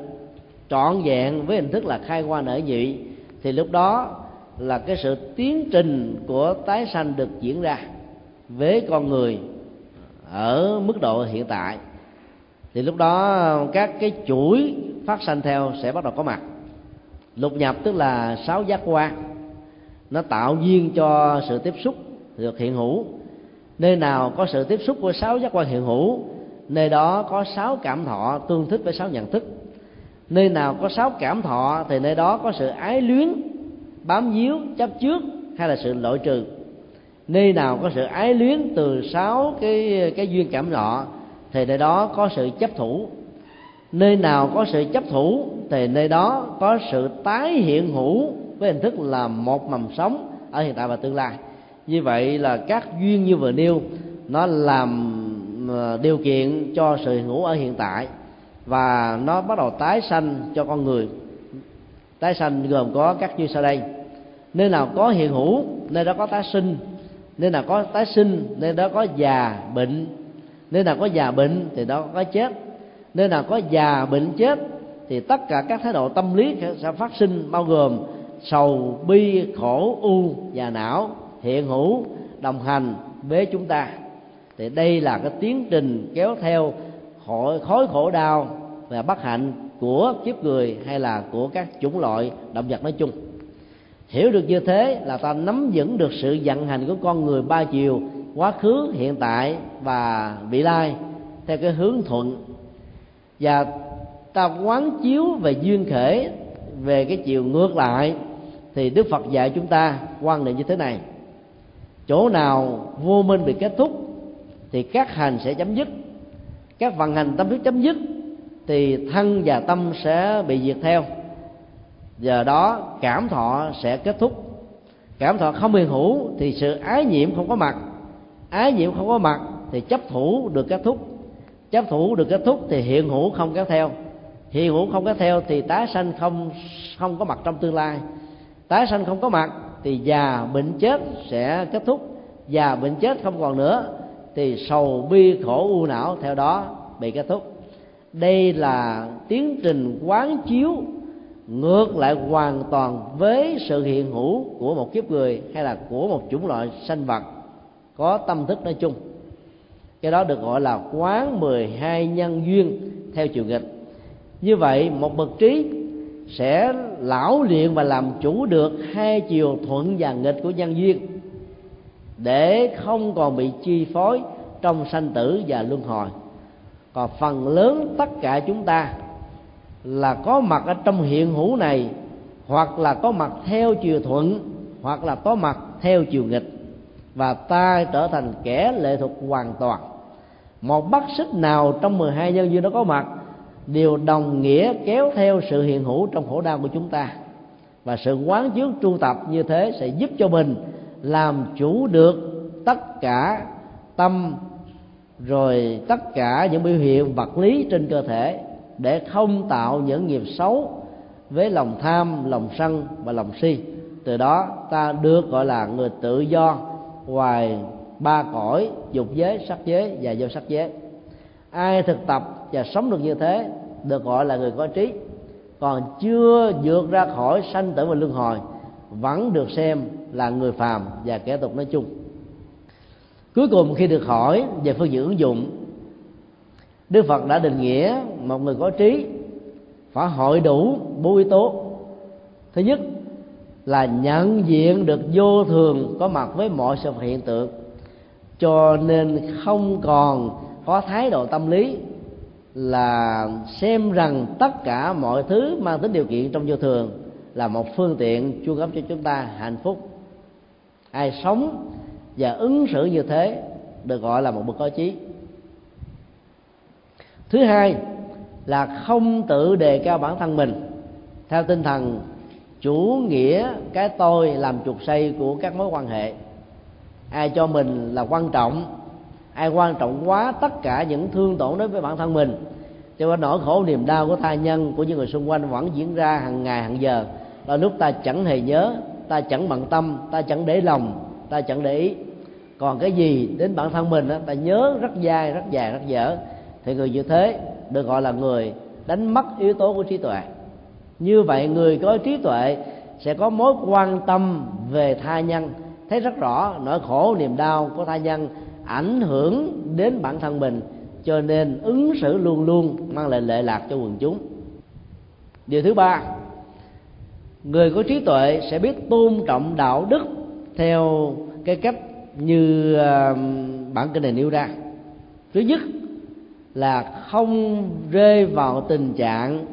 trọn vẹn với hình thức là khai hoa nở nhị thì lúc đó là cái sự tiến trình của tái sanh được diễn ra với con người ở mức độ hiện tại. Thì lúc đó các cái chuỗi phát sanh theo sẽ bắt đầu có mặt. Lục nhập tức là sáu giác quan. Nó tạo duyên cho sự tiếp xúc được hiện hữu. Nơi nào có sự tiếp xúc của sáu giác quan hiện hữu, nơi đó có sáu cảm thọ tương thích với sáu nhận thức. Nơi nào có sáu cảm thọ thì nơi đó có sự ái luyến bám víu, chấp trước hay là sự loại trừ. Nơi nào có sự ái luyến từ sáu cái cái duyên cảm nọ, thì nơi đó có sự chấp thủ. Nơi nào có sự chấp thủ, thì nơi đó có sự tái hiện hữu với hình thức là một mầm sống ở hiện tại và tương lai. Như vậy là các duyên như vừa nêu, nó làm ờ, điều kiện cho sự hiện hữu ở hiện tại và nó bắt đầu tái sanh cho con người tái sanh gồm có các như sau đây. Nơi nào có hiện hữu nơi đó có tái sinh. Nơi nào có tái sinh nơi đó có già bệnh. Nơi nào có già bệnh thì đó có chết. Nơi nào có già bệnh chết thì tất cả các thái độ tâm lý sẽ phát sinh bao gồm sầu bi khổ u và não hiện hữu đồng hành với chúng ta. Thì đây là cái tiến trình kéo theo khối, khối khổ đau và bất hạnh của kiếp người hay là của các chủng loại động vật nói chung. Hiểu được như thế là ta nắm vững được sự vận hành của con người ba chiều, quá khứ, hiện tại và vị lai theo cái hướng thuận. Và ta quán chiếu về duyên khể, về cái chiều ngược lại, thì đức phật dạy chúng ta quan niệm như thế này. Chỗ nào vô minh bị kết thúc, thì các hành sẽ chấm dứt, các vận hành tâm thức chấm dứt thì thân và tâm sẽ bị diệt theo. Giờ đó, cảm thọ sẽ kết thúc. Cảm thọ không hiện hữu thì sự ái nhiễm không có mặt. Ái nhiễm không có mặt thì chấp thủ được kết thúc. Chấp thủ được kết thúc thì hiện hữu không kéo theo. Hiện hữu không kéo theo thì tái sanh không không có mặt trong tương lai. Tái sanh không có mặt thì già bệnh chết sẽ kết thúc. Già bệnh chết không còn nữa thì sầu bi khổ u não theo đó bị kết thúc đây là tiến trình quán chiếu ngược lại hoàn toàn với sự hiện hữu của một kiếp người hay là của một chủng loại sinh vật có tâm thức nói chung. Cái đó được gọi là quán 12 nhân duyên theo chiều nghịch. Như vậy, một bậc trí sẽ lão luyện và làm chủ được hai chiều thuận và nghịch của nhân duyên để không còn bị chi phối trong sanh tử và luân hồi và phần lớn tất cả chúng ta là có mặt ở trong hiện hữu này, hoặc là có mặt theo chiều thuận, hoặc là có mặt theo chiều nghịch. Và ta trở thành kẻ lệ thuộc hoàn toàn. Một mắt xích nào trong 12 nhân duyên đó có mặt, đều đồng nghĩa kéo theo sự hiện hữu trong khổ đau của chúng ta. Và sự quán chiếu tu tập như thế sẽ giúp cho mình làm chủ được tất cả tâm rồi tất cả những biểu hiện vật lý trên cơ thể để không tạo những nghiệp xấu với lòng tham, lòng sân và lòng si. Từ đó ta được gọi là người tự do ngoài ba cõi dục giới, sắc giới và vô sắc giới. Ai thực tập và sống được như thế được gọi là người có trí. Còn chưa vượt ra khỏi sanh tử và luân hồi vẫn được xem là người phàm và kẻ tục nói chung cuối cùng khi được hỏi về phương diện ứng dụng, đức phật đã định nghĩa một người có trí phải hội đủ bốn yếu tố. Thứ nhất là nhận diện được vô thường có mặt với mọi sự hiện tượng, cho nên không còn có thái độ tâm lý là xem rằng tất cả mọi thứ mang tính điều kiện trong vô thường là một phương tiện chu cấp cho chúng ta hạnh phúc. Ai sống và ứng xử như thế được gọi là một bậc có trí. Thứ hai là không tự đề cao bản thân mình. Theo tinh thần, chủ nghĩa cái tôi làm chuột xây của các mối quan hệ. Ai cho mình là quan trọng, ai quan trọng quá tất cả những thương tổn đối với bản thân mình. Cho nên nỗi khổ niềm đau của tha nhân, của những người xung quanh vẫn diễn ra hàng ngày, hàng giờ. Là lúc ta chẳng hề nhớ, ta chẳng bận tâm, ta chẳng để lòng, ta chẳng để ý còn cái gì đến bản thân mình đó, ta nhớ rất dai rất dài rất dở. Thì người như thế được gọi là người đánh mất yếu tố của trí tuệ. Như vậy người có trí tuệ sẽ có mối quan tâm về tha nhân. Thấy rất rõ nỗi khổ niềm đau của tha nhân ảnh hưởng đến bản thân mình cho nên ứng xử luôn luôn mang lại lệ lạc cho quần chúng. Điều thứ ba người có trí tuệ sẽ biết tôn trọng đạo đức theo cái cách như ờ, bản kinh này nêu ra. Thứ nhất là không rơi vào tình trạng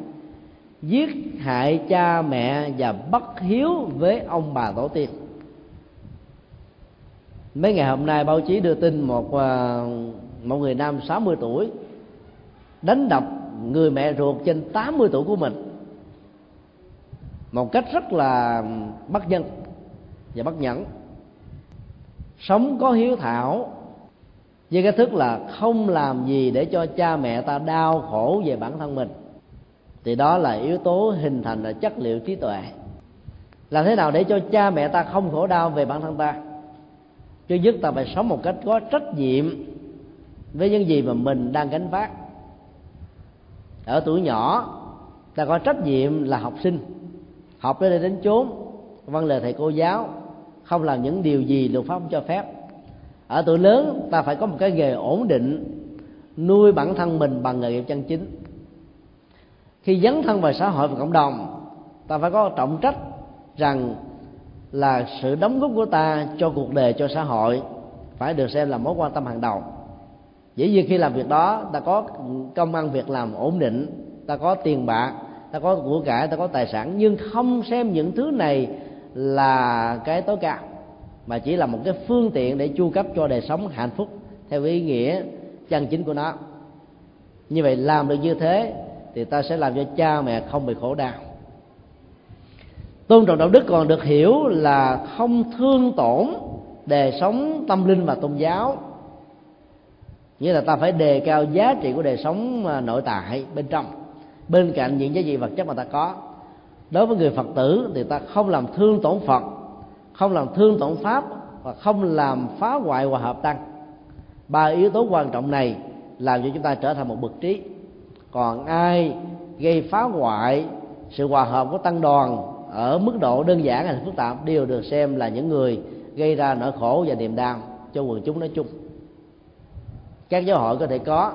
giết hại cha mẹ và bất hiếu với ông bà tổ tiên. Mấy ngày hôm nay báo chí đưa tin một ờ, một người nam 60 tuổi đánh đập người mẹ ruột trên 80 tuổi của mình một cách rất là bất nhân và bất nhẫn sống có hiếu thảo. Với cái thức là không làm gì để cho cha mẹ ta đau khổ về bản thân mình. Thì đó là yếu tố hình thành là chất liệu trí tuệ. Làm thế nào để cho cha mẹ ta không khổ đau về bản thân ta? Chứ nhất, ta phải sống một cách có trách nhiệm với những gì mà mình đang gánh vác. Ở tuổi nhỏ, ta có trách nhiệm là học sinh. Học đến đây đến chốn. Văn lời thầy cô giáo không làm những điều gì luật pháp không cho phép. Ở tuổi lớn, ta phải có một cái nghề ổn định, nuôi bản thân mình bằng nghề nghiệp chân chính. Khi dấn thân vào xã hội và cộng đồng, ta phải có trọng trách rằng là sự đóng góp của ta cho cuộc đời, cho xã hội phải được xem là mối quan tâm hàng đầu. Dĩ nhiên khi làm việc đó, ta có công ăn việc làm ổn định, ta có tiền bạc, ta có của cải, ta có tài sản, nhưng không xem những thứ này là cái tối cao, mà chỉ là một cái phương tiện để chu cấp cho đời sống hạnh phúc theo ý nghĩa chân chính của nó. Như vậy làm được như thế thì ta sẽ làm cho cha mẹ không bị khổ đau. Tôn trọng đạo đức còn được hiểu là không thương tổn đời sống tâm linh và tôn giáo. Nghĩa là ta phải đề cao giá trị của đời sống à, nội tại bên trong, bên cạnh những giá trị vật chất mà ta có đối với người phật tử thì ta không làm thương tổn phật, không làm thương tổn pháp và không làm phá hoại hòa hợp tăng. Ba yếu tố quan trọng này làm cho chúng ta trở thành một bậc trí. Còn ai gây phá hoại sự hòa hợp của tăng đoàn ở mức độ đơn giản hay phức tạp đều được xem là những người gây ra nỗi khổ và niềm đau cho quần chúng nói chung. Các giáo hội có thể có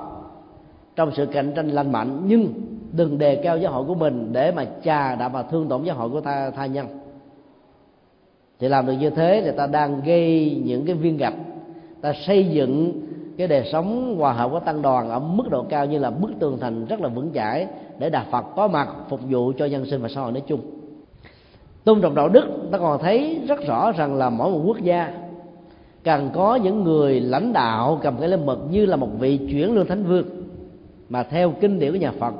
trong sự cạnh tranh lành mạnh nhưng đừng đề cao giáo hội của mình để mà chà đạp và thương tổn giáo hội của ta, tha nhân. Thì làm được như thế thì ta đang gây những cái viên gạch. Ta xây dựng cái đời sống hòa hợp của tăng đoàn ở mức độ cao như là bức tường thành rất là vững chãi để đạt Phật có mặt phục vụ cho nhân sinh và xã hội nói chung. Tôn trọng đạo đức, ta còn thấy rất rõ rằng là mỗi một quốc gia cần có những người lãnh đạo cầm cái lên mực như là một vị chuyển lương thánh vương. Mà theo kinh điển của nhà Phật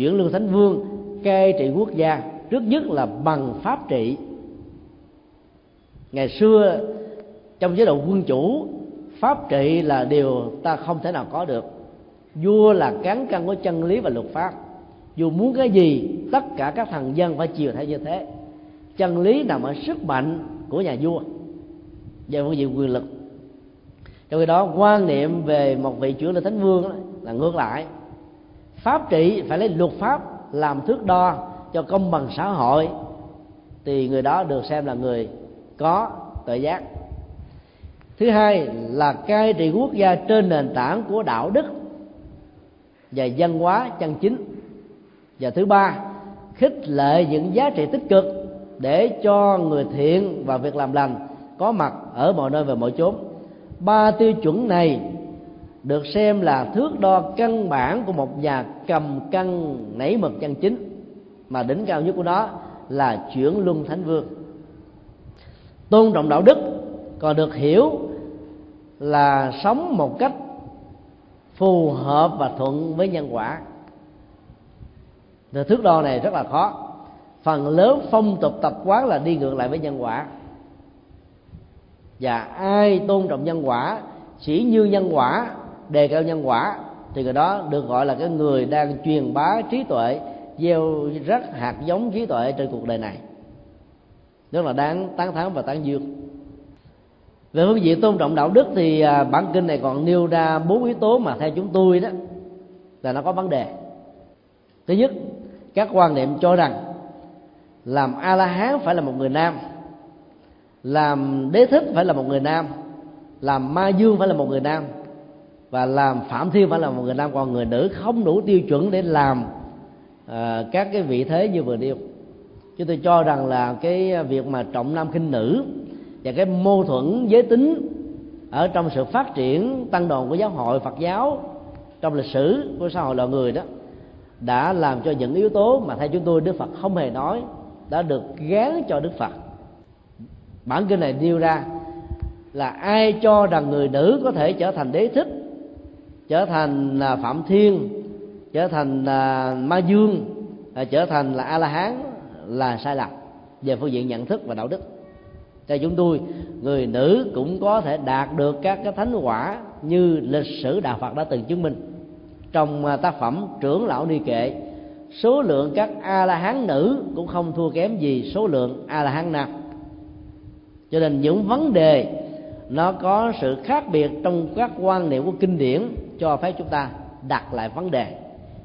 chuyển lương thánh vương, cai trị quốc gia, trước nhất là bằng pháp trị. Ngày xưa, trong chế độ quân chủ, pháp trị là điều ta không thể nào có được. Vua là cán cân của chân lý và luật pháp. Dù muốn cái gì, tất cả các thần dân phải chiều theo như thế. Chân lý nằm ở sức mạnh của nhà vua về phương diện quyền lực. Trong khi đó, quan niệm về một vị chuyển là thánh vương là ngược lại pháp trị phải lấy luật pháp làm thước đo cho công bằng xã hội, thì người đó được xem là người có tự giác. Thứ hai là cai trị quốc gia trên nền tảng của đạo đức và văn hóa chân chính. Và thứ ba, khích lệ những giá trị tích cực để cho người thiện và việc làm lành có mặt ở mọi nơi và mọi chốn. Ba tiêu chuẩn này được xem là thước đo căn bản của một nhà cầm cân nảy mực chân chính, mà đỉnh cao nhất của nó là chuyển luân thánh vương. Tôn trọng đạo đức, còn được hiểu là sống một cách phù hợp và thuận với nhân quả. Từ thước đo này rất là khó. Phần lớn phong tục tập quán là đi ngược lại với nhân quả. Và ai tôn trọng nhân quả, chỉ như nhân quả đề cao nhân quả, thì người đó được gọi là cái người đang truyền bá trí tuệ, gieo rắc hạt giống trí tuệ trên cuộc đời này. Rất là đáng tán thán và tán dương. Về phương diện tôn trọng đạo đức thì à, bản kinh này còn nêu ra bốn yếu tố mà theo chúng tôi đó là nó có vấn đề. Thứ nhất, các quan niệm cho rằng làm a la hán phải là một người nam, làm đế thích phải là một người nam, làm ma dương phải là một người nam và làm phạm thiên phải là một người nam còn người nữ không đủ tiêu chuẩn để làm à, các cái vị thế như vừa nêu. Chúng tôi cho rằng là cái việc mà trọng nam khinh nữ và cái mâu thuẫn giới tính ở trong sự phát triển tăng đoàn của giáo hội Phật giáo trong lịch sử của xã hội loài người đó đã làm cho những yếu tố mà theo chúng tôi Đức Phật không hề nói đã được gán cho Đức Phật. Bản kinh này nêu ra là ai cho rằng người nữ có thể trở thành đế thích trở thành là phạm thiên, trở thành là ma dương à, trở thành là a la hán là sai lầm về phương diện nhận thức và đạo đức. Cho chúng tôi, người nữ cũng có thể đạt được các cái thánh quả như lịch sử đạo Phật đã từng chứng minh. Trong à, tác phẩm trưởng lão ni kệ, số lượng các a la hán nữ cũng không thua kém gì số lượng a la hán nam. Cho nên những vấn đề nó có sự khác biệt trong các quan niệm của kinh điển cho phép chúng ta đặt lại vấn đề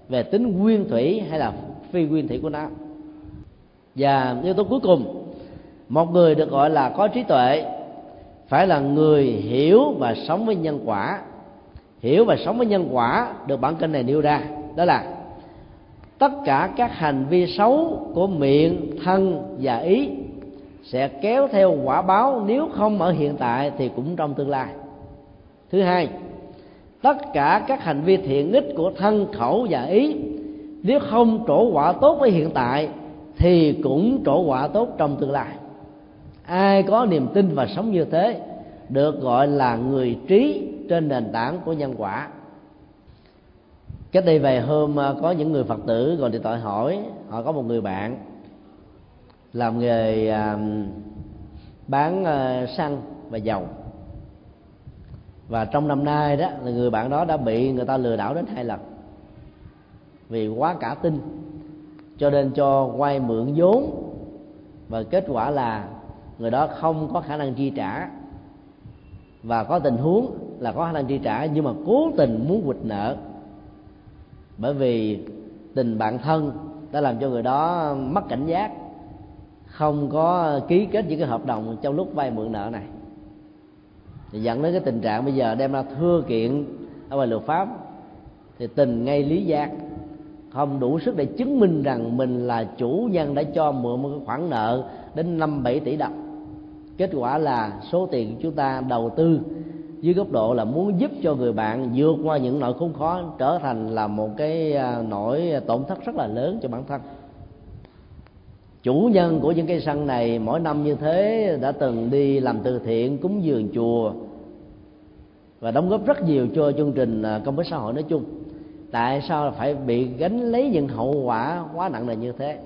về tính nguyên thủy hay là phi nguyên thủy của nó. Và yếu tố cuối cùng, một người được gọi là có trí tuệ phải là người hiểu và sống với nhân quả. Hiểu và sống với nhân quả được bản kinh này nêu ra, đó là tất cả các hành vi xấu của miệng, thân và ý sẽ kéo theo quả báo, nếu không ở hiện tại thì cũng trong tương lai. Thứ hai tất cả các hành vi thiện ích của thân khẩu và ý, nếu không trổ quả tốt với hiện tại, thì cũng trổ quả tốt trong tương lai. Ai có niềm tin và sống như thế, được gọi là người trí trên nền tảng của nhân quả. Cách đây vài hôm à, có những người phật tử gọi điện thoại hỏi, họ có một người bạn làm nghề à, bán à, xăng và dầu và trong năm nay đó, là người bạn đó đã bị người ta lừa đảo đến hai lần. Vì quá cả tin, cho nên cho vay mượn vốn. Và kết quả là người đó không có khả năng chi trả. Và có tình huống là có khả năng chi trả, nhưng mà cố tình muốn quỵt nợ. Bởi vì tình bạn thân đã làm cho người đó mất cảnh giác, không có ký kết những cái hợp đồng trong lúc vay mượn nợ này thì dẫn đến cái tình trạng bây giờ đem ra thưa kiện ở ngoài luật pháp. Thì tình ngay lý giác, không đủ sức để chứng minh rằng mình là chủ nhân đã cho mượn một cái khoản nợ đến năm bảy tỷ đồng. Kết quả là số tiền chúng ta đầu tư dưới góc độ là muốn giúp cho người bạn vượt qua những nỗi khốn khó trở thành là một cái à, nỗi tổn thất rất là lớn cho bản thân. Chủ nhân của những cây sân này mỗi năm như thế đã từng đi làm từ thiện, cúng dường chùa và đóng góp rất nhiều cho chương trình à, công với xã hội nói chung. Tại sao phải bị gánh lấy những hậu quả quá nặng nề như thế?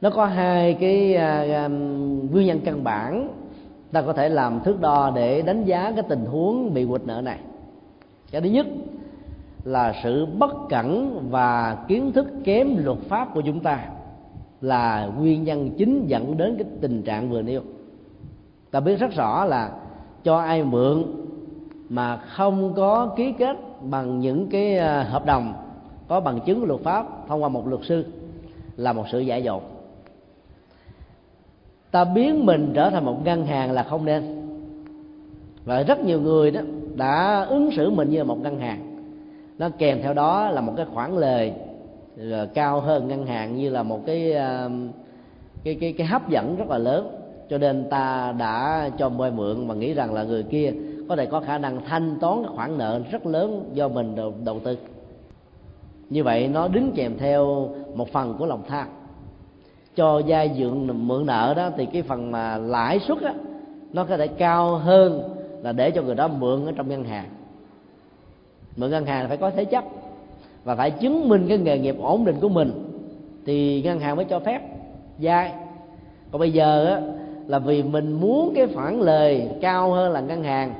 Nó có hai cái à, à, nguyên nhân căn bản ta có thể làm thước đo để đánh giá cái tình huống bị quỵt nợ này. Cái thứ nhất là sự bất cẩn và kiến thức kém luật pháp của chúng ta là nguyên nhân chính dẫn đến cái tình trạng vừa nêu. Ta biết rất rõ là cho ai mượn mà không có ký kết bằng những cái à, hợp đồng có bằng chứng luật pháp thông qua một luật sư là một sự giả dột. Ta biến mình trở thành một ngân hàng là không nên. Và rất nhiều người đó đã ứng xử mình như là một ngân hàng. Nó kèm theo đó là một cái khoản lời à, cao hơn ngân hàng như là một cái à, cái cái cái hấp dẫn rất là lớn cho nên ta đã cho vay mượn mà nghĩ rằng là người kia có thể có khả năng thanh toán khoản nợ rất lớn do mình đầu, đầu tư. Như vậy nó đứng kèm theo một phần của lòng tham. Cho vay dượng mượn nợ đó thì cái phần mà lãi suất á nó có thể cao hơn là để cho người đó mượn ở trong ngân hàng. Mượn ngân hàng là phải có thế chấp và phải chứng minh cái nghề nghiệp ổn định của mình. Thì ngân hàng mới cho phép vay còn bây giờ á là vì mình muốn cái phản lời cao hơn là ngân hàng.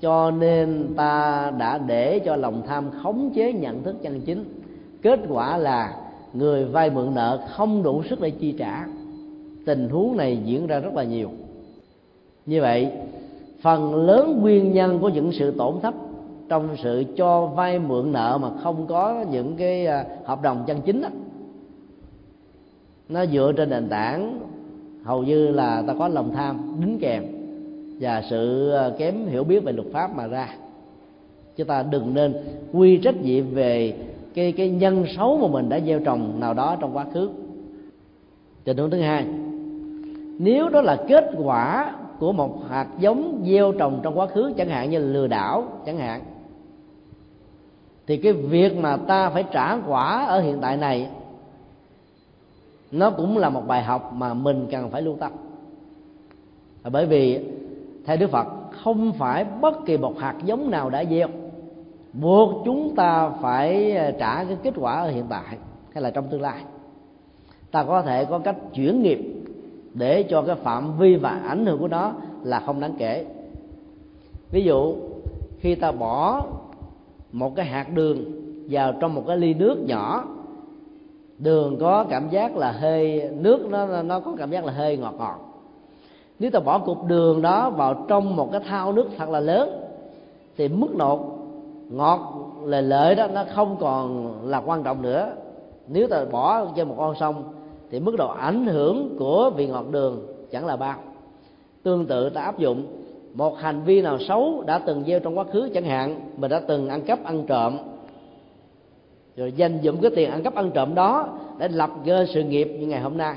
Cho nên ta đã để cho lòng tham khống chế nhận thức chân chính. Kết quả là người vay mượn nợ không đủ sức để chi trả. Tình huống này diễn ra rất là nhiều. Như vậy phần lớn nguyên nhân của những sự tổn thất trong sự cho vay mượn nợ mà không có những cái à, hợp đồng chân chính đó, nó dựa trên nền tảng hầu như là ta có lòng tham, đính kèm và sự ờ, kém hiểu biết về luật pháp mà ra. Chúng ta đừng nên quy trách nhiệm về cái cái nhân xấu mà mình đã gieo trồng nào đó trong quá khứ. Tình huống thứ hai, nếu đó là kết quả của một hạt giống gieo trồng trong quá khứ, chẳng hạn như lừa đảo, chẳng hạn, thì cái việc mà ta phải trả quả ở hiện tại này nó cũng là một bài học mà mình cần phải lưu tâm. Bởi vì theo đức phật, không phải bất kỳ một hạt giống nào đã gieo. Buộc chúng ta phải ờ, trả cái kết quả ở hiện tại hay là trong tương lai. Ta có thể có cách chuyển nghiệp để cho cái phạm vi và ảnh hưởng của nó là không đáng kể. Ví dụ, khi ta bỏ một cái hạt đường vào trong một cái ly nước nhỏ đường có cảm giác là hơi, nước nó nó có cảm giác là hơi ngọt ngọt. Nếu ta bỏ cục đường đó vào trong một cái thao nước thật là lớn, thì mức độ ngọt là lợi đó nó không còn là quan trọng nữa. Nếu ta bỏ cho một con sông, thì mức độ ảnh hưởng của vị ngọt đường chẳng là bao. Tương tự ta áp dụng, một hành vi nào xấu đã từng gieo trong quá khứ chẳng hạn mình đã từng ăn cắp, ăn trộm rồi dành dụng cái tiền ăn cắp ăn trộm đó để lập cơ sự nghiệp như ngày hôm nay.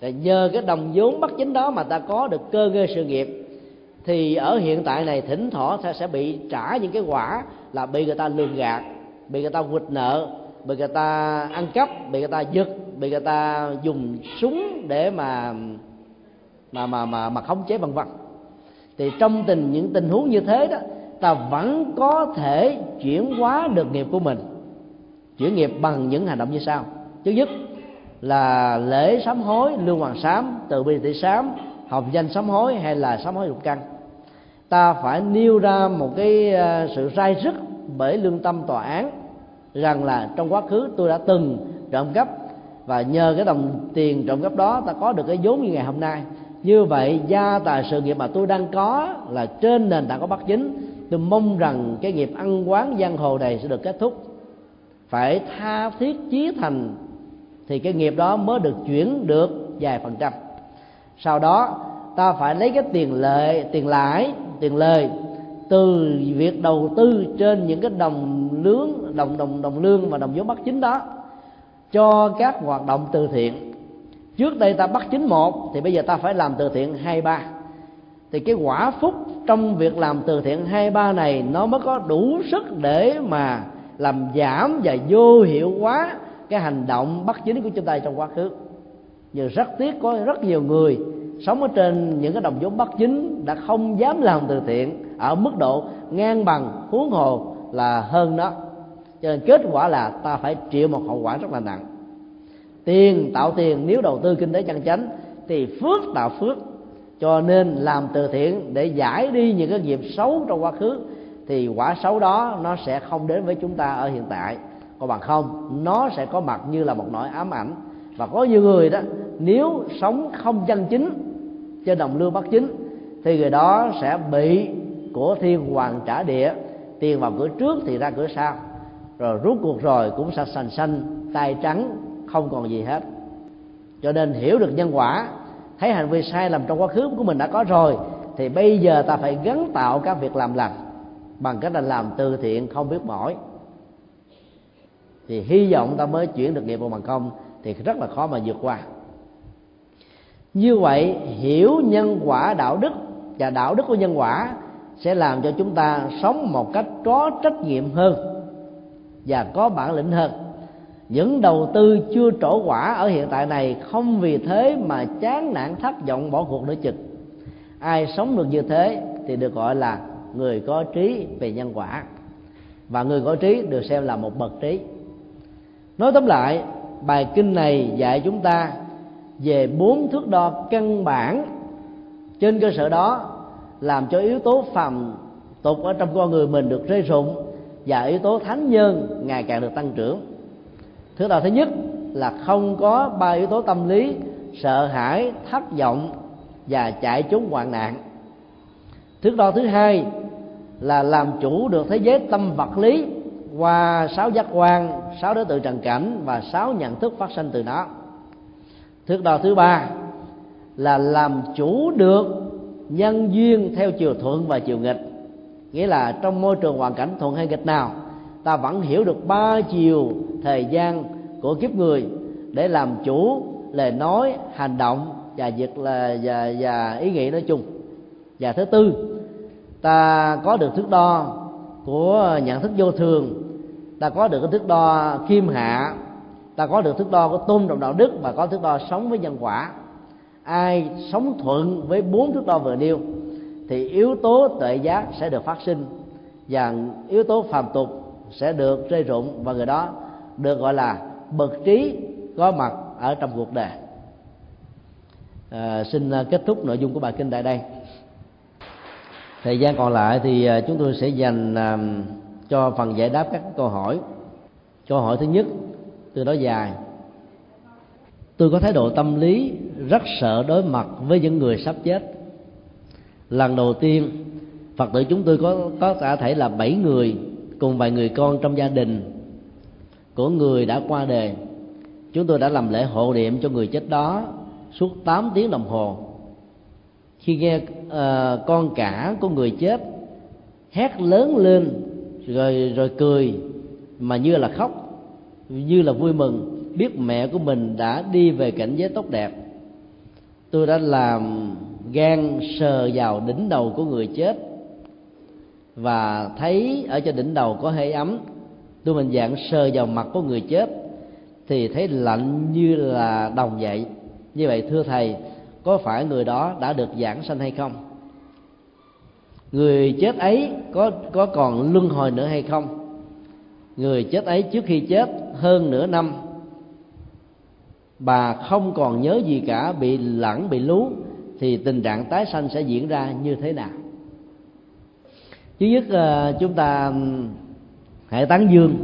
Là nhờ cái đồng vốn bất chính đó mà ta có được cơ ngơi sự nghiệp. Thì ở hiện tại này, thỉnh thoảng ta sẽ bị trả những cái quả là bị người ta lường gạt, bị người ta quỵt nợ, bị người ta ăn cắp, bị người ta giật, bị người ta dùng súng để mà mà mà mà mà khống chế vân vân. Thì trong tình, những tình huống như thế đó, ta vẫn có thể chuyển hóa được nghiệp của mình chuyển nghiệp bằng những hành động như sau. Thứ nhất là lễ sám hối, lương hoàng sám, từ bi tỷ sám, học danh sám hối hay là sám hối lục căn. Ta phải nêu ra một cái ờ, sự sai sức bởi lương tâm tòa án rằng là trong quá khứ tôi đã từng trộm cắp và nhờ cái đồng tiền trộm cắp đó ta có được cái vốn như ngày hôm nay. Như vậy, gia tài sự nghiệp mà tôi đang có là trên nền tảng có bắt chính. Tôi mong rằng cái nghiệp ăn quán giang hồ này sẽ được kết thúc phải tha thiết chí thành, thì cái nghiệp đó mới được chuyển được vài phần trăm. Sau đó, ta phải lấy cái tiền lợi tiền lãi, tiền lời từ việc đầu tư trên những cái đồng lương, đồng đồng đồng lương và đồng vốn bắt chính đó, cho các hoạt động từ thiện. Trước đây ta bắt chính một, thì bây giờ ta phải làm từ thiện hai, ba. Thì cái quả phúc trong việc làm từ thiện hai, ba này nó mới có đủ sức để mà làm giảm và vô hiệu hóa cái hành động bất chính của chúng ta trong quá khứ. Nhưng rất tiếc có rất nhiều người sống ở trên những cái đồng vốn bất chính đã không dám làm từ thiện ở mức độ ngang bằng, huống hồ là hơn đó cho nên kết quả là ta phải chịu một hậu quả rất là nặng. Tiền, tạo tiền, nếu đầu tư kinh tế chân chánh thì phước tạo phước. Cho nên làm từ thiện để giải đi những cái nghiệp xấu trong quá khứ thì quả xấu đó nó sẽ không đến với chúng ta ở hiện tại. Còn bằng không, nó sẽ có mặt như là một nỗi ám ảnh. Và có nhiều người đó, nếu sống không chân chính, trên đồng lương bất chính, thì người đó sẽ bị của thiên hoàng trả địa, tiền vào cửa trước thì ra cửa sau. Rồi rút cuộc rồi cũng sẽ sành xanh tay trắng, không còn gì hết. Cho nên hiểu được nhân quả, thấy hành vi sai lầm trong quá khứ của mình đã có rồi, thì bây giờ ta phải gắn tạo các việc làm lành bằng cách là làm từ thiện, không biết mỏi. Thì hy vọng ta mới chuyển được nghiệp vào bằng công thì rất là khó mà vượt qua. Như vậy, hiểu nhân quả đạo đức và đạo đức của nhân quả sẽ làm cho chúng ta sống một cách có trách nhiệm hơn và có bản lĩnh hơn. Những đầu tư chưa trổ quả ở hiện tại này không vì thế mà chán nản thất vọng bỏ cuộc nữa chừng. Ai sống được như thế thì được gọi là người có trí về nhân quả. Và người có trí được xem là một bậc trí. Nói tóm lại, bài kinh này dạy chúng ta về bốn thước đo căn bản. Trên cơ sở đó, làm cho yếu tố phàm tục ở trong con người mình được rơi rụng và yếu tố thánh nhân ngày càng được tăng trưởng. Thứ đo thứ nhất là không có ba yếu tố tâm lý, sợ hãi, thất vọng và chạy trốn hoạn nạn. Thước đo thứ hai là làm chủ được thế giới tâm vật lý qua sáu giác quan sáu đối tượng trần cảnh và sáu nhận thức phát sinh từ nó. Thước đo thứ ba là làm chủ được nhân duyên theo chiều thuận và chiều nghịch. Nghĩa là trong môi trường hoàn cảnh thuận hay nghịch nào ta vẫn hiểu được ba chiều thời gian của kiếp người để làm chủ lời nói hành động và việc là và, và ý nghĩ nói chung. Và thứ tư ta có được thước đo của nhận thức vô thường ta có được cái thước đo kim hạ ta có được thước đo của tôn trọng đạo đức và có thước đo sống với nhân quả. Ai sống thuận với bốn thước đo vừa nêu thì yếu tố tuệ giác sẽ được phát sinh và yếu tố phàm tục sẽ được rơi rụng và người đó được gọi là bậc trí có mặt ở trong cuộc đời. À, xin kết thúc nội dung của bài kinh tại đây thời gian còn lại thì à, chúng tôi sẽ dành à, cho phần giải đáp các câu hỏi. Câu hỏi thứ nhất từ đó dài. Tôi có thái độ tâm lý rất sợ đối mặt với những người sắp chết. Lần đầu tiên, phật tử chúng tôi có có cả thể là bảy người cùng vài người con trong gia đình của người đã qua đời. Chúng tôi đã làm lễ hộ niệm cho người chết đó suốt 8 tiếng đồng hồ khi nghe uh, con cả của người chết hét lớn lên rồi rồi cười mà như là khóc như là vui mừng biết mẹ của mình đã đi về cảnh giới tốt đẹp. Tôi đã làm gan sờ vào đỉnh đầu của người chết và thấy ở trên đỉnh đầu có hơi ấm. Tôi mình dạng sờ vào mặt của người chết thì thấy lạnh như là đồng vậy. Như vậy thưa thầy có phải người đó đã được giảng sanh hay không? Người chết ấy có có còn luân hồi nữa hay không? Người chết ấy trước khi chết hơn nửa năm, bà không còn nhớ gì cả, bị lẳng, bị lú, thì tình trạng tái sanh sẽ diễn ra như thế nào? Thứ nhất ờ, chúng ta hãy tán dương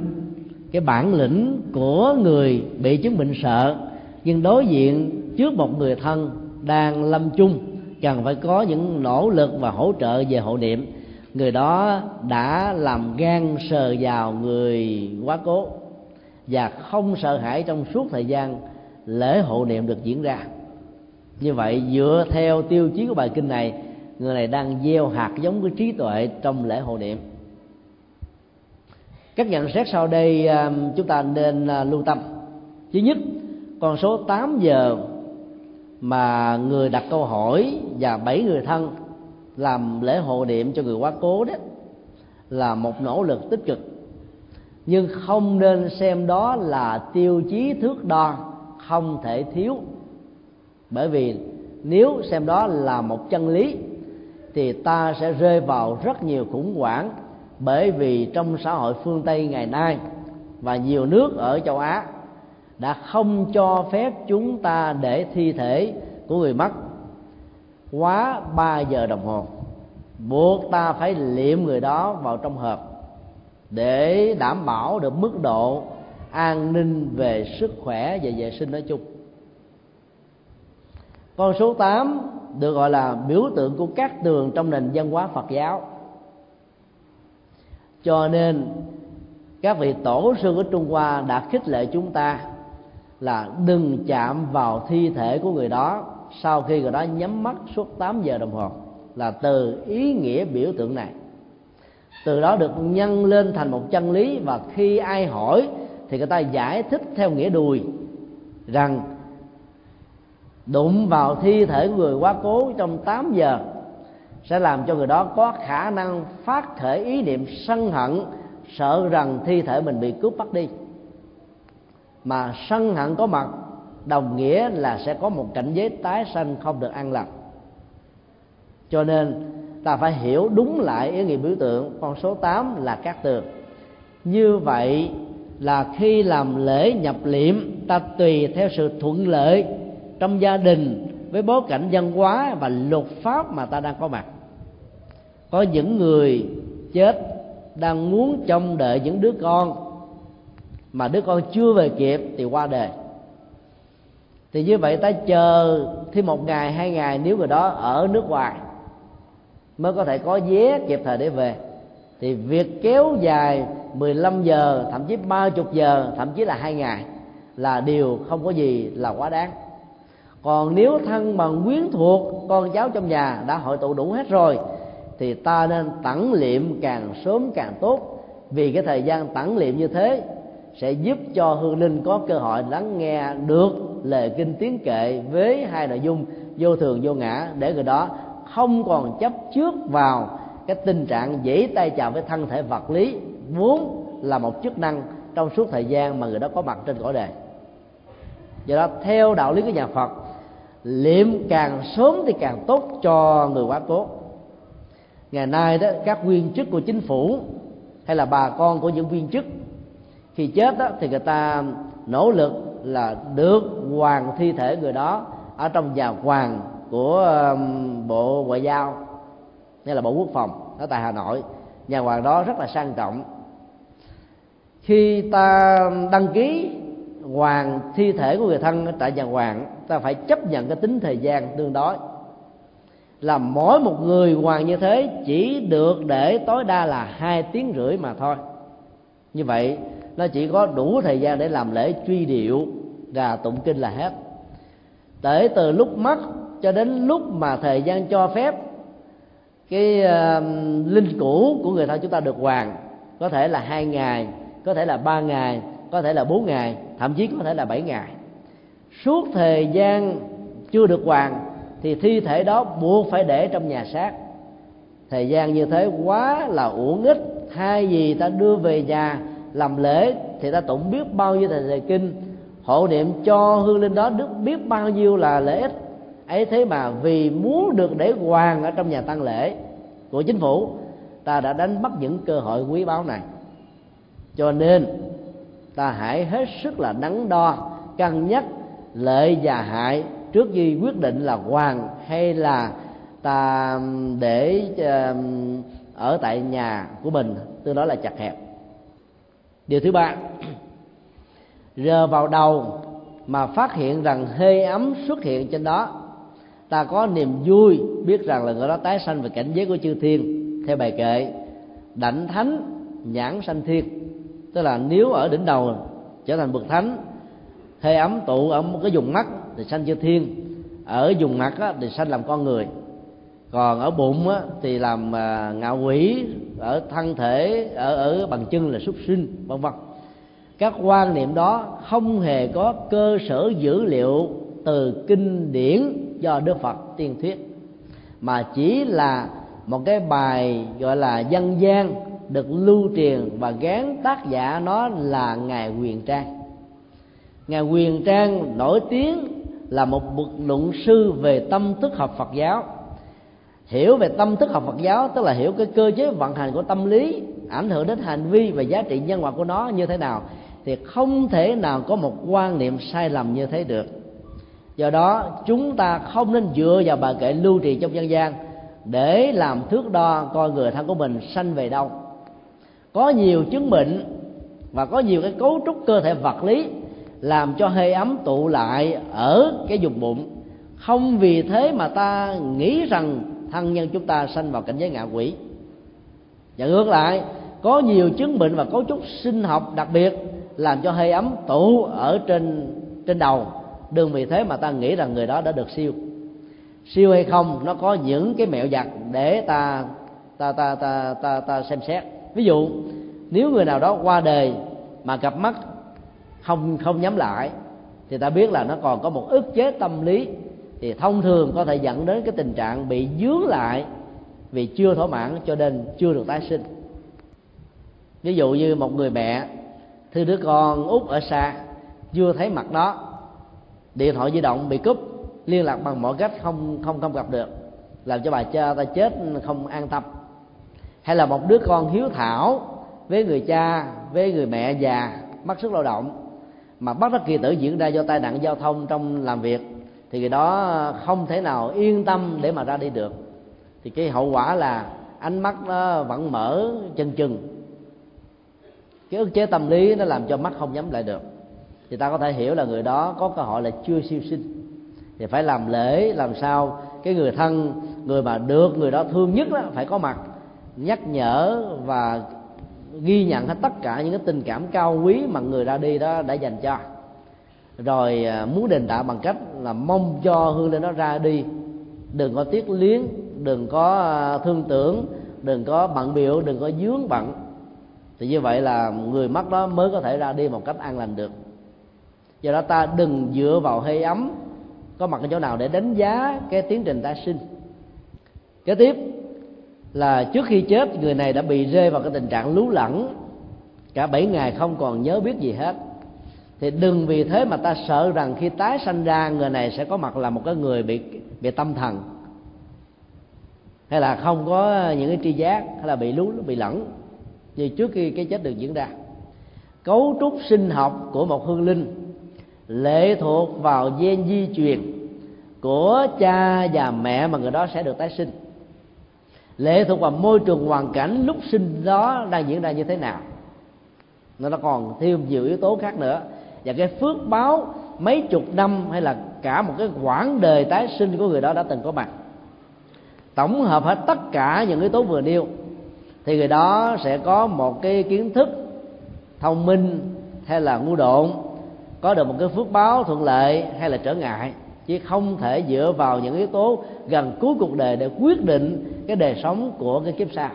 cái bản lĩnh của người bị chứng bệnh sợ, nhưng đối diện trước một người thân đang lâm chung, cần phải có những nỗ lực và hỗ trợ về hộ niệm. Người đó đã làm gan sờ vào người quá cố và không sợ hãi trong suốt thời gian lễ hộ niệm được diễn ra. Như vậy, dựa theo tiêu chí của bài kinh này, người này đang gieo hạt giống của trí tuệ trong lễ hộ niệm. Các nhận xét sau đây à, chúng ta nên à, lưu tâm. Thứ nhất, con số 8 giờ mà người đặt câu hỏi và bảy người thân làm lễ hộ niệm cho người quá cố đó là một nỗ lực tích cực. Nhưng không nên xem đó là tiêu chí thước đo, không thể thiếu. Bởi vì nếu xem đó là một chân lý, thì ta sẽ rơi vào rất nhiều khủng hoảng bởi vì trong xã hội phương tây ngày nay và nhiều nước ở châu á đã không cho phép chúng ta để thi thể của người mất quá 3 giờ đồng hồ. Buộc ta phải liệm người đó vào trong hộp để đảm bảo được mức độ an ninh về sức khỏe và vệ sinh nói chung. Con số 8 được gọi là biểu tượng của các tường trong nền văn hóa Phật giáo. Cho nên các vị tổ sư của Trung Hoa đã khích lệ chúng ta là đừng chạm vào thi thể của người đó. Sau khi người đó nhắm mắt suốt 8 giờ đồng hồ, là từ ý nghĩa biểu tượng này. Từ đó được nhân lên thành một chân lý, và khi ai hỏi thì người ta giải thích theo nghĩa đùi rằng, đụng vào thi thể của người quá cố trong 8 giờ sẽ làm cho người đó có khả năng phát thể ý niệm sân hận, sợ rằng thi thể mình bị cướp bắt đi mà sân hận có mặt, đồng nghĩa là sẽ có một cảnh giới tái sanh không được an lành. Cho nên, ta phải hiểu đúng lại ý nghĩa biểu tượng, con số 8 là các tường. Như vậy là khi làm lễ nhập liệm, ta tùy theo sự thuận lợi trong gia đình với bối cảnh văn hóa và luật pháp mà ta đang có mặt. Có những người chết đang muốn trông đợi những đứa con mà đứa con chưa về kịp thì qua đời thì như vậy ta chờ thêm một ngày, hai ngày, nếu người đó ở nước ngoài mới có thể có vé kịp thời để về. Thì việc kéo dài 15 giờ, thậm chí 30 giờ, thậm chí là hai ngày là điều không có gì là quá đáng. Còn nếu thân bằng quyến thuộc con cháu trong nhà đã hội tụ đủ hết rồi, thì ta nên tẩn liệm càng sớm càng tốt. Vì cái thời gian tẩn liệm như thế sẽ giúp cho hương linh có cơ hội lắng nghe được lời kinh tiếng kệ với hai nội dung vô thường vô ngã để người đó không còn chấp trước vào cái tình trạng dễ tay chạm với thân thể vật lý vốn là một chức năng trong suốt thời gian mà người đó có mặt trên cõi đời. Do đó, theo đạo lý của nhà phật, liệm càng sớm thì càng tốt cho người quá cố. Ngày nay đó, các viên chức của chính phủ hay là bà con của những viên chức khi chết đó, thì người ta nỗ lực là được hoàng thi thể người đó ở trong nhà hoàng của bộ ngoại giao hay là bộ quốc phòng ở tại hà nội. Nhà hoàng đó rất là sang trọng. Khi ta đăng ký hoàng thi thể của người thân tại nhà hoàng ta phải chấp nhận cái tính thời gian tương đối. Là mỗi một người hoàng như thế chỉ được để tối đa là hai tiếng rưỡi mà thôi. Như vậy nó chỉ có đủ thời gian để làm lễ truy điệu và tụng kinh là hết. Để từ lúc mất cho đến lúc mà thời gian cho phép cái uh, linh cũ của người thân chúng ta được hoàn có thể là hai ngày có thể là ba ngày có thể là bốn ngày thậm chí có thể là bảy ngày. Suốt thời gian chưa được hoàn thì thi thể đó buộc phải để trong nhà xác. Thời gian như thế quá là uổng ích. Hai gì ta đưa về nhà làm lễ thì ta tụng biết bao nhiêu thời kinh, hộ niệm cho hương linh đó đức biết bao nhiêu là lễ ích. Ấy thế mà vì muốn được để hoàng ở trong nhà tăng lễ của chính phủ, ta đã đánh mất những cơ hội quý báu này. Cho nên, ta hãy hết sức là đắn đo, cân nhắc lợi và hại trước khi quyết định là hoàng hay là ta để ở tại nhà của mình, tương đối là chặt hẹp điều thứ ba rờ vào đầu mà phát hiện rằng hơi ấm xuất hiện trên đó ta có niềm vui biết rằng là người đó tái sanh về cảnh giới của chư thiên. Theo bài kệ đảnh thánh nhãn sanh thiên. Tức là nếu ở đỉnh đầu trở thành bậc thánh hơi ấm tụ ở một cái vùng mắt thì sanh chư thiên. Ở vùng mặt á, thì sanh làm con người còn ở bụng á, thì làm à, ngạo quỷ ở thân thể ở ở bằng chân là súc sinh vân vân. Các quan niệm đó không hề có cơ sở dữ liệu từ kinh điển do đức phật tiên thuyết mà chỉ là một cái bài gọi là dân gian được lưu truyền và gán tác giả nó là ngài quyền trang. Ngài quyền trang nổi tiếng là một bậc luận sư về tâm thức học phật giáo hiểu về tâm thức học phật giáo, tức là hiểu cái cơ chế vận hành của tâm lý, ảnh hưởng đến hành vi và giá trị nhân quả của nó như thế nào, thì không thể nào có một quan niệm sai lầm như thế được. Do đó, chúng ta không nên dựa vào bài kệ lưu trì trong dân gian để làm thước đo coi người thân của mình sanh về đâu. Có nhiều chứng bệnh và có nhiều cái cấu trúc cơ thể vật lý làm cho hơi ấm tụ lại ở cái vùng bụng. Không vì thế mà ta nghĩ rằng thân nhân chúng ta sanh vào cảnh giới ngạ quỷ. Và ngược lại có nhiều chứng bệnh và cấu trúc sinh học đặc biệt làm cho hơi ấm tụ ở trên trên đầu. Đừng vì thế mà ta nghĩ rằng người đó đã được siêu. Siêu hay không nó có những cái mẹo giặt để ta ta ta ta ta, ta xem xét. Ví dụ nếu người nào đó qua đời mà cặp mắt không không nhắm lại thì ta biết là nó còn có một ức chế tâm lý thì thông thường có thể dẫn đến cái tình trạng bị dướng lại vì chưa thỏa mãn cho nên chưa được tái sinh. Ví dụ như một người mẹ thư đứa con út ở xa, chưa thấy mặt nó, điện thoại di động bị cúp, liên lạc bằng mọi cách không không không gặp được, làm cho bà cha ta chết không an tâm. Hay là một đứa con hiếu thảo với người cha, với người mẹ già mất sức lao động, mà bắt đắc kỳ tử diễn ra do tai nạn giao thông trong làm việc thì người đó không thể nào yên tâm để mà ra đi được. Thì cái hậu quả là ánh mắt nó vẫn mở chân chừng. Cái ức chế tâm lý nó làm cho mắt không nhắm lại được. Thì ta có thể hiểu là người đó có cơ hội là chưa siêu sinh. Thì phải làm lễ, làm sao cái người thân, người mà được người đó thương nhất đó phải có mặt, nhắc nhở và ghi nhận hết tất cả những cái tình cảm cao quý mà người ra đi đó đã dành cho rồi à, muốn đền đáp bằng cách là mong cho hương lên nó ra đi. Đừng có tiếc liếng đừng có à, thương tưởng, đừng có bận biểu, đừng có dướng bận. Thì như vậy là người mất đó mới có thể ra đi một cách an lành được. Do đó ta đừng dựa vào hơi ấm, có mặt ở chỗ nào để đánh giá cái tiến trình ta sinh. Kế tiếp là trước khi chết, người này đã bị rơi vào cái tình trạng lú lẫn. Cả bảy ngày không còn nhớ biết gì hết thì đừng vì thế mà ta sợ rằng khi tái sanh ra, người này sẽ có mặt là một cái người bị bị tâm thần. Hay là không có những cái tri giác, hay là bị lú, bị lẫn. Như trước khi cái chết được diễn ra. Cấu trúc sinh học của một hương linh lệ thuộc vào gen di truyền của cha và mẹ mà người đó sẽ được tái sinh. Lệ thuộc vào môi trường hoàn cảnh lúc sinh đó đang diễn ra như thế nào. Nó nó còn thêm nhiều yếu tố khác nữa và cái phước báo mấy chục năm hay là cả một cái quãng đời tái sinh của người đó đã từng có mặt. Tổng hợp hết tất cả những yếu tố vừa nêu, thì người đó sẽ có một cái kiến thức thông minh hay là ngu độn, có được một cái phước báo thuận lợi hay là trở ngại, chứ không thể dựa vào những yếu tố gần cuối cuộc đời để quyết định cái đời sống của cái kiếp sau.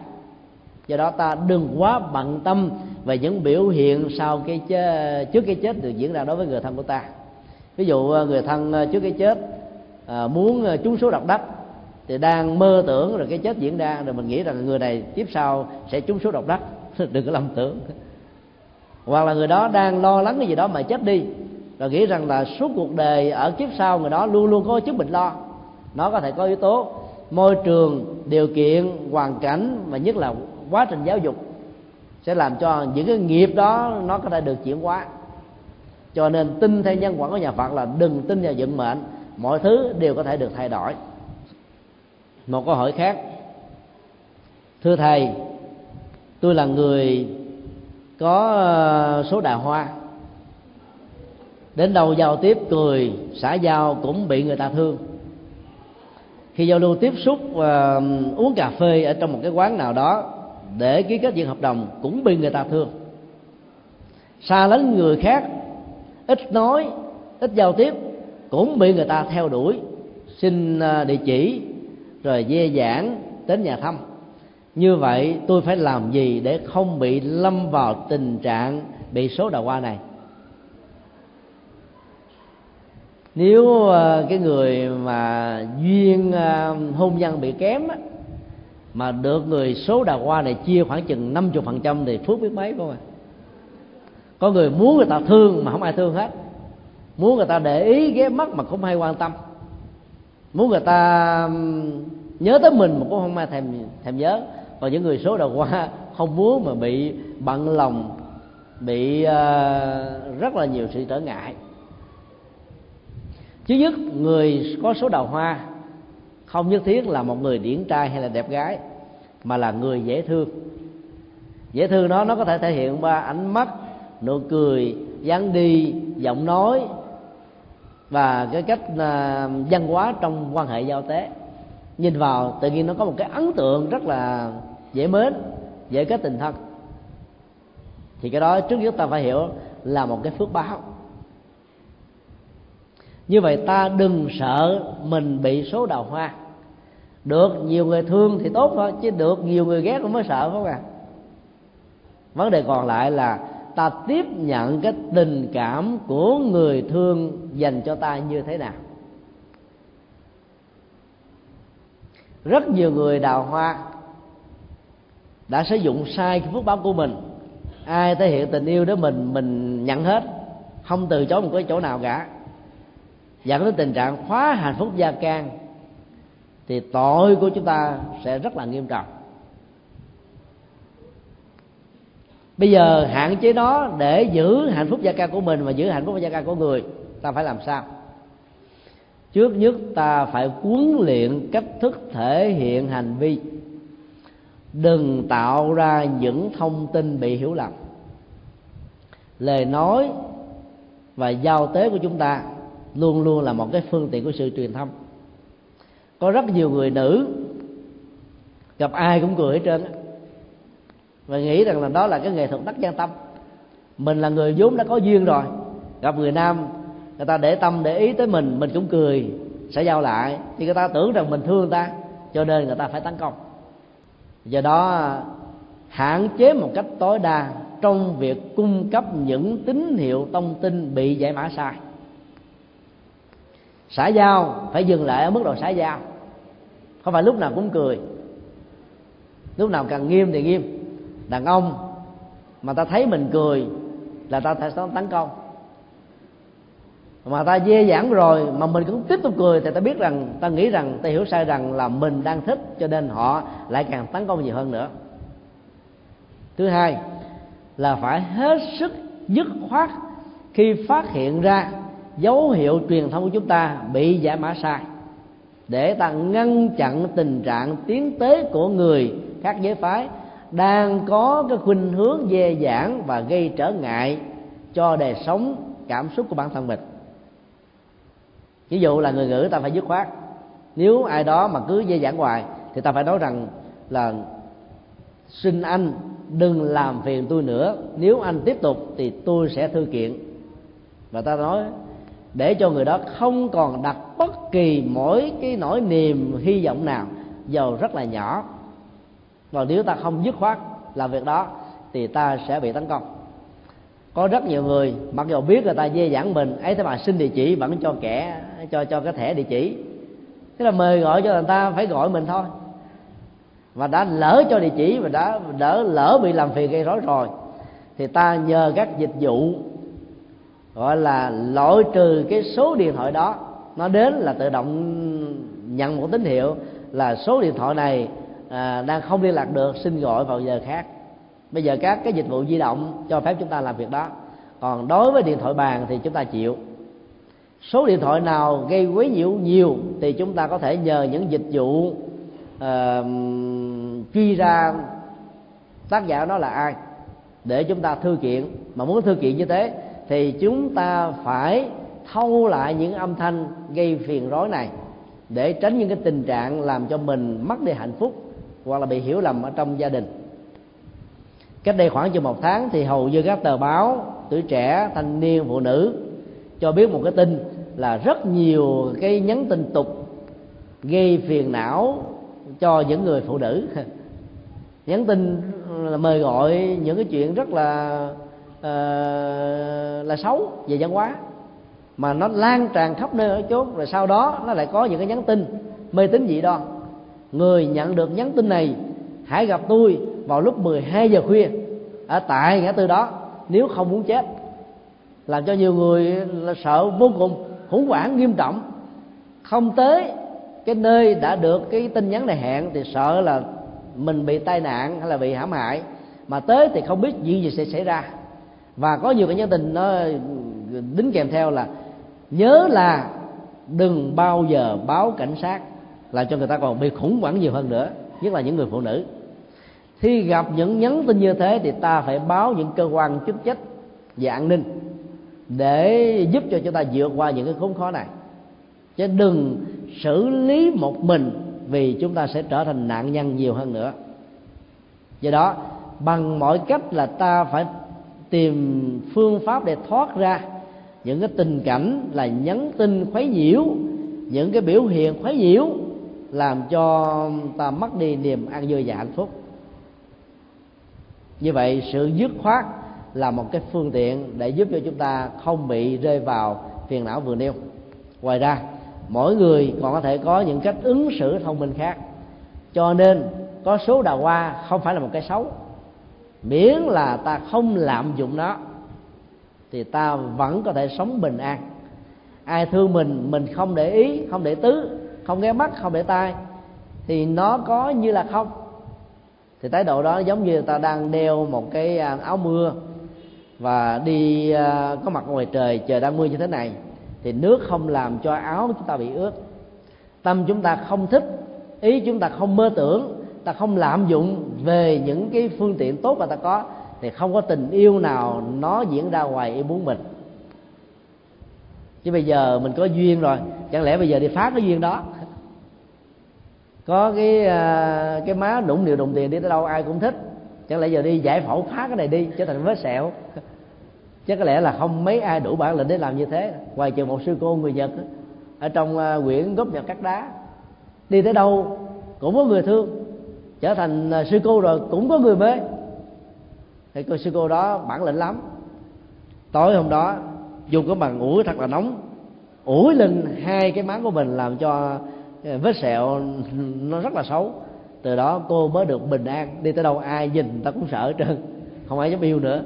Do đó ta đừng quá bận tâm về những biểu hiện sau cái chết, trước cái chết được diễn ra đối với người thân của ta. Ví dụ ờ, người thân ờ, trước cái chết à, muốn trúng số độc đắc thì đang mơ tưởng rồi cái chết diễn ra rồi mình nghĩ rằng người này tiếp sau sẽ trúng số độc đắc. Đừng có lầm tưởng. Hoặc là người đó đang lo lắng cái gì đó mà chết đi rồi nghĩ rằng là suốt cuộc đời ở kiếp sau người đó luôn luôn có chứng bệnh lo. Nó có thể có yếu tố môi trường điều kiện hoàn cảnh và nhất là quá trình giáo dục sẽ làm cho những cái nghiệp đó nó có thể được chuyển hóa. Cho nên tin theo nhân quả của nhà Phật là đừng tin vào vận mệnh. Mọi thứ đều có thể được thay đổi. Một câu hỏi khác. Thưa thầy tôi là người có ờ, số đào hoa. Đến đâu giao tiếp cười xã giao cũng bị người ta thương. Khi giao lưu tiếp xúc uh, uống cà phê ở trong một cái quán nào đó để ký kết việc hợp đồng cũng bị người ta thương. Xa lánh người khác ít nói ít giao tiếp cũng bị người ta theo đuổi xin à, địa chỉ rồi dê giảng đến nhà thăm. Như vậy tôi phải làm gì để không bị lâm vào tình trạng bị số đào hoa này? Nếu à, cái người mà duyên à, hôn nhân bị kém á, mà được người số đào hoa này chia khoảng chừng 50% phần trăm thì phước biết mấy không à? Có người muốn người ta thương mà không ai thương hết. Muốn người ta để ý ghé mắt mà không ai quan tâm. Muốn người ta nhớ tới mình mà cũng không ai thèm thèm nhớ. Còn những người số đầu qua không muốn mà bị bận lòng bị uh, rất là nhiều sự trở ngại. Thứ nhất người có số đầu hoa không nhất thiết là một người điển trai hay là đẹp gái mà là người dễ thương. Dễ thương đó nó có thể thể hiện qua ánh mắt, nụ cười, dáng đi, giọng nói và cái cách à, văn hóa trong quan hệ giao tế. Nhìn vào, tự nhiên nó có một cái ấn tượng rất là dễ mến, dễ kết tình thân. Thì cái đó trước nhất ta phải hiểu là một cái phước báo. Như vậy ta đừng sợ mình bị số đào hoa được, nhiều người thương thì tốt thôi, chứ được, nhiều người ghét cũng mới sợ, phải không ạ? À? vấn đề còn lại là ta tiếp nhận cái tình cảm của người thương dành cho ta như thế nào. Rất nhiều người đào hoa đã sử dụng sai cái phước báo của mình. Ai thể hiện tình yêu đó mình mình nhận hết. Không từ chối một cái chỗ nào cả. Dẫn đến tình trạng khóa hạnh phúc gia can thì tội của chúng ta sẽ rất là nghiêm trọng. Bây giờ hạn chế nó để giữ hạnh phúc gia ca của mình và giữ hạnh phúc gia ca của người, ta phải làm sao? Trước nhất ta phải huấn luyện cách thức thể hiện hành vi. Đừng tạo ra những thông tin bị hiểu lầm. Lời nói và giao tế của chúng ta luôn luôn là một cái phương tiện của sự truyền thông có rất nhiều người nữ, gặp ai cũng cười hết trơn và nghĩ rằng là đó là cái nghệ thuật đắc gian tâm. Mình là người vốn đã có duyên rồi, gặp người nam, người ta để tâm, để ý tới mình mình cũng cười, sẽ giao lại. Thì người ta tưởng rằng mình thương người ta, cho nên người ta phải tấn công. Do đó, hạn chế một cách tối đa trong việc cung cấp những tín hiệu thông tin bị giải mã sai. Xã giao phải dừng lại ở mức độ xã giao không phải lúc nào cũng cười. Lúc nào càng nghiêm thì nghiêm. Đàn ông mà ta thấy mình cười là ta sẽ tấn công. Mà ta dê giảng rồi mà mình cũng tiếp tục cười thì ta biết rằng, ta nghĩ rằng, ta hiểu sai rằng là mình đang thích cho nên họ lại càng tấn công nhiều hơn nữa. Thứ hai là phải hết sức dứt khoát khi phát hiện ra dấu hiệu truyền thông của chúng ta bị giải mã sai để ta ngăn chặn tình trạng tiến tế của người khác giới phái đang có cái khuynh hướng dè dãn và gây trở ngại cho đời sống, cảm xúc của bản thân mình. Ví dụ là người ngữ ta phải dứt khoát. Nếu ai đó mà cứ dây dãn hoài thì ta phải nói rằng là, xin anh đừng làm phiền tôi nữa. Nếu anh tiếp tục thì tôi sẽ thư kiện. Và ta nói để cho người đó không còn đặt bất kỳ mỗi cái nỗi niềm, hy vọng nào dầu rất là nhỏ. Và nếu ta không dứt khoát làm việc đó, thì ta sẽ bị tấn công. Có rất nhiều người, mặc dù biết người ta dê dãn mình, ấy thế mà xin địa chỉ vẫn cho kẻ, cho cho cái thẻ địa chỉ. Thế là mời gọi cho người ta phải gọi mình thôi. Và đã lỡ cho địa chỉ và đã đỡ lỡ bị làm phiền gây rối rồi, thì ta nhờ các dịch vụ gọi là loại trừ cái số điện thoại đó. Nó đến là tự động nhận một tín hiệu là số điện thoại này à, đang không liên lạc được xin gọi vào giờ khác. Bây giờ các cái dịch vụ di động cho phép chúng ta làm việc đó. Còn đối với điện thoại bàn thì chúng ta chịu. Số điện thoại nào gây quấy nhiễu nhiều thì chúng ta có thể nhờ những dịch vụ uh, truy ra tác giả đó là ai để chúng ta thư kiện. Mà muốn thư kiện như thế thì chúng ta phải thâu lại những âm thanh gây phiền rối này để tránh những cái tình trạng làm cho mình mất đi hạnh phúc hoặc là bị hiểu lầm ở trong gia đình. Cách đây khoảng chừng một tháng thì hầu như các tờ báo, tuổi trẻ, thanh niên, phụ nữ cho biết một cái tin là rất nhiều cái nhắn tin tục gây phiền não cho những người phụ nữ. Nhắn tin là mời gọi những cái chuyện rất là Ờ, là xấu về văn hóa. Mà nó lan tràn khắp nơi ở chốn, rồi sau đó nó lại có những cái nhắn tin mê tín dị đoan. Người nhận được nhắn tin này hãy gặp tôi vào lúc 12 giờ khuya. Ở tại ngã tư đó nếu không muốn chết. Làm cho nhiều người là sợ vô cùng khủng hoảng nghiêm trọng. Không tới cái nơi đã được cái tin nhắn này hẹn thì sợ là mình bị tai nạn hay là bị hãm hại. Mà tới thì không biết chuyện gì sẽ xảy ra và có nhiều cái nhắn tin nó đính kèm theo là nhớ là đừng bao giờ báo cảnh sát làm cho người ta còn bị khủng hoảng nhiều hơn nữa, nhất là những người phụ nữ. Khi gặp những nhắn tin như thế thì ta phải báo những cơ quan chức trách về an ninh để giúp cho chúng ta vượt qua những cái khốn khó này. Chứ đừng xử lý một mình vì chúng ta sẽ trở thành nạn nhân nhiều hơn nữa. Do đó, bằng mọi cách là ta phải tìm phương pháp để thoát ra. Những cái tình cảnh là nhắn tin khuấy nhiễu, những cái biểu hiện khuấy nhiễu, làm cho ta mất đi niềm an vui và hạnh phúc. Như vậy, sự dứt khoát là một cái phương tiện để giúp cho chúng ta không bị rơi vào phiền não vừa nêu. Ngoài ra, mỗi người còn có thể có những cách ứng xử thông minh khác. Cho nên, có số đào hoa không phải là một cái xấu miễn là ta không lạm dụng nó, thì ta vẫn có thể sống bình an. Ai thương mình mình không để ý, không để tứ, không ghé mắt, không để tai, thì nó có như là không? Thì thái độ đó giống như ta đang đeo một cái à, áo mưa và đi à, có mặt ngoài trời trời đang mưa như thế này, thì nước không làm cho áo chúng ta bị ướt. Tâm chúng ta không thích, ý chúng ta không mơ tưởng ta không lạm dụng về những cái phương tiện tốt mà ta có, thì không có tình yêu nào nó diễn ra ngoài ý muốn mình. Chứ bây giờ mình có duyên rồi, chẳng lẽ bây giờ đi phá cái duyên đó? Có cái à, cái má đụng điều đồng tiền đi tới đâu ai cũng thích. Chẳng lẽ giờ đi giải phẫu phá cái này đi, trở thành vết sẹo? Chắc có lẽ là không mấy ai đủ bản lĩnh để làm như thế. Ngoài trừ một sư cô người nhật, ở trong à, quyển gốc nhật cắt đá, đi tới đâu cũng có người thương trở thành à, sư cô rồi cũng có người mê. Thì cô sư cô đó bản lĩnh lắm. Tối hôm đó dùng cái bàn ủi thật là nóng. Ủi lên hai cái má của mình làm cho à, vết sẹo nó rất là xấu. Từ đó cô mới được bình an. Đi tới đâu ai nhìn ta cũng sợ trơn. Không ai dám yêu nữa.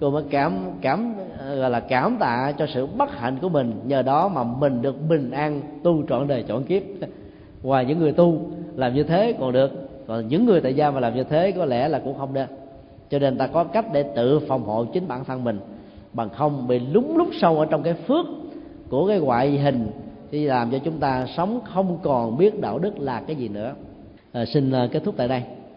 Cô mới cảm cảm à, gọi là cảm tạ cho sự bất hạnh của mình. Nhờ đó mà mình được bình an tu trọn đời, trọn kiếp. Ngoài những người tu, làm như thế còn được còn những người tại gia mà làm như thế có lẽ là cũng không nên. Cho nên ta có cách để tự phòng hộ chính bản thân mình bằng không bị lúng lút sâu ở trong cái phước của cái ngoại hình thì làm cho chúng ta sống không còn biết đạo đức là cái gì nữa. À, xin à, kết thúc tại đây.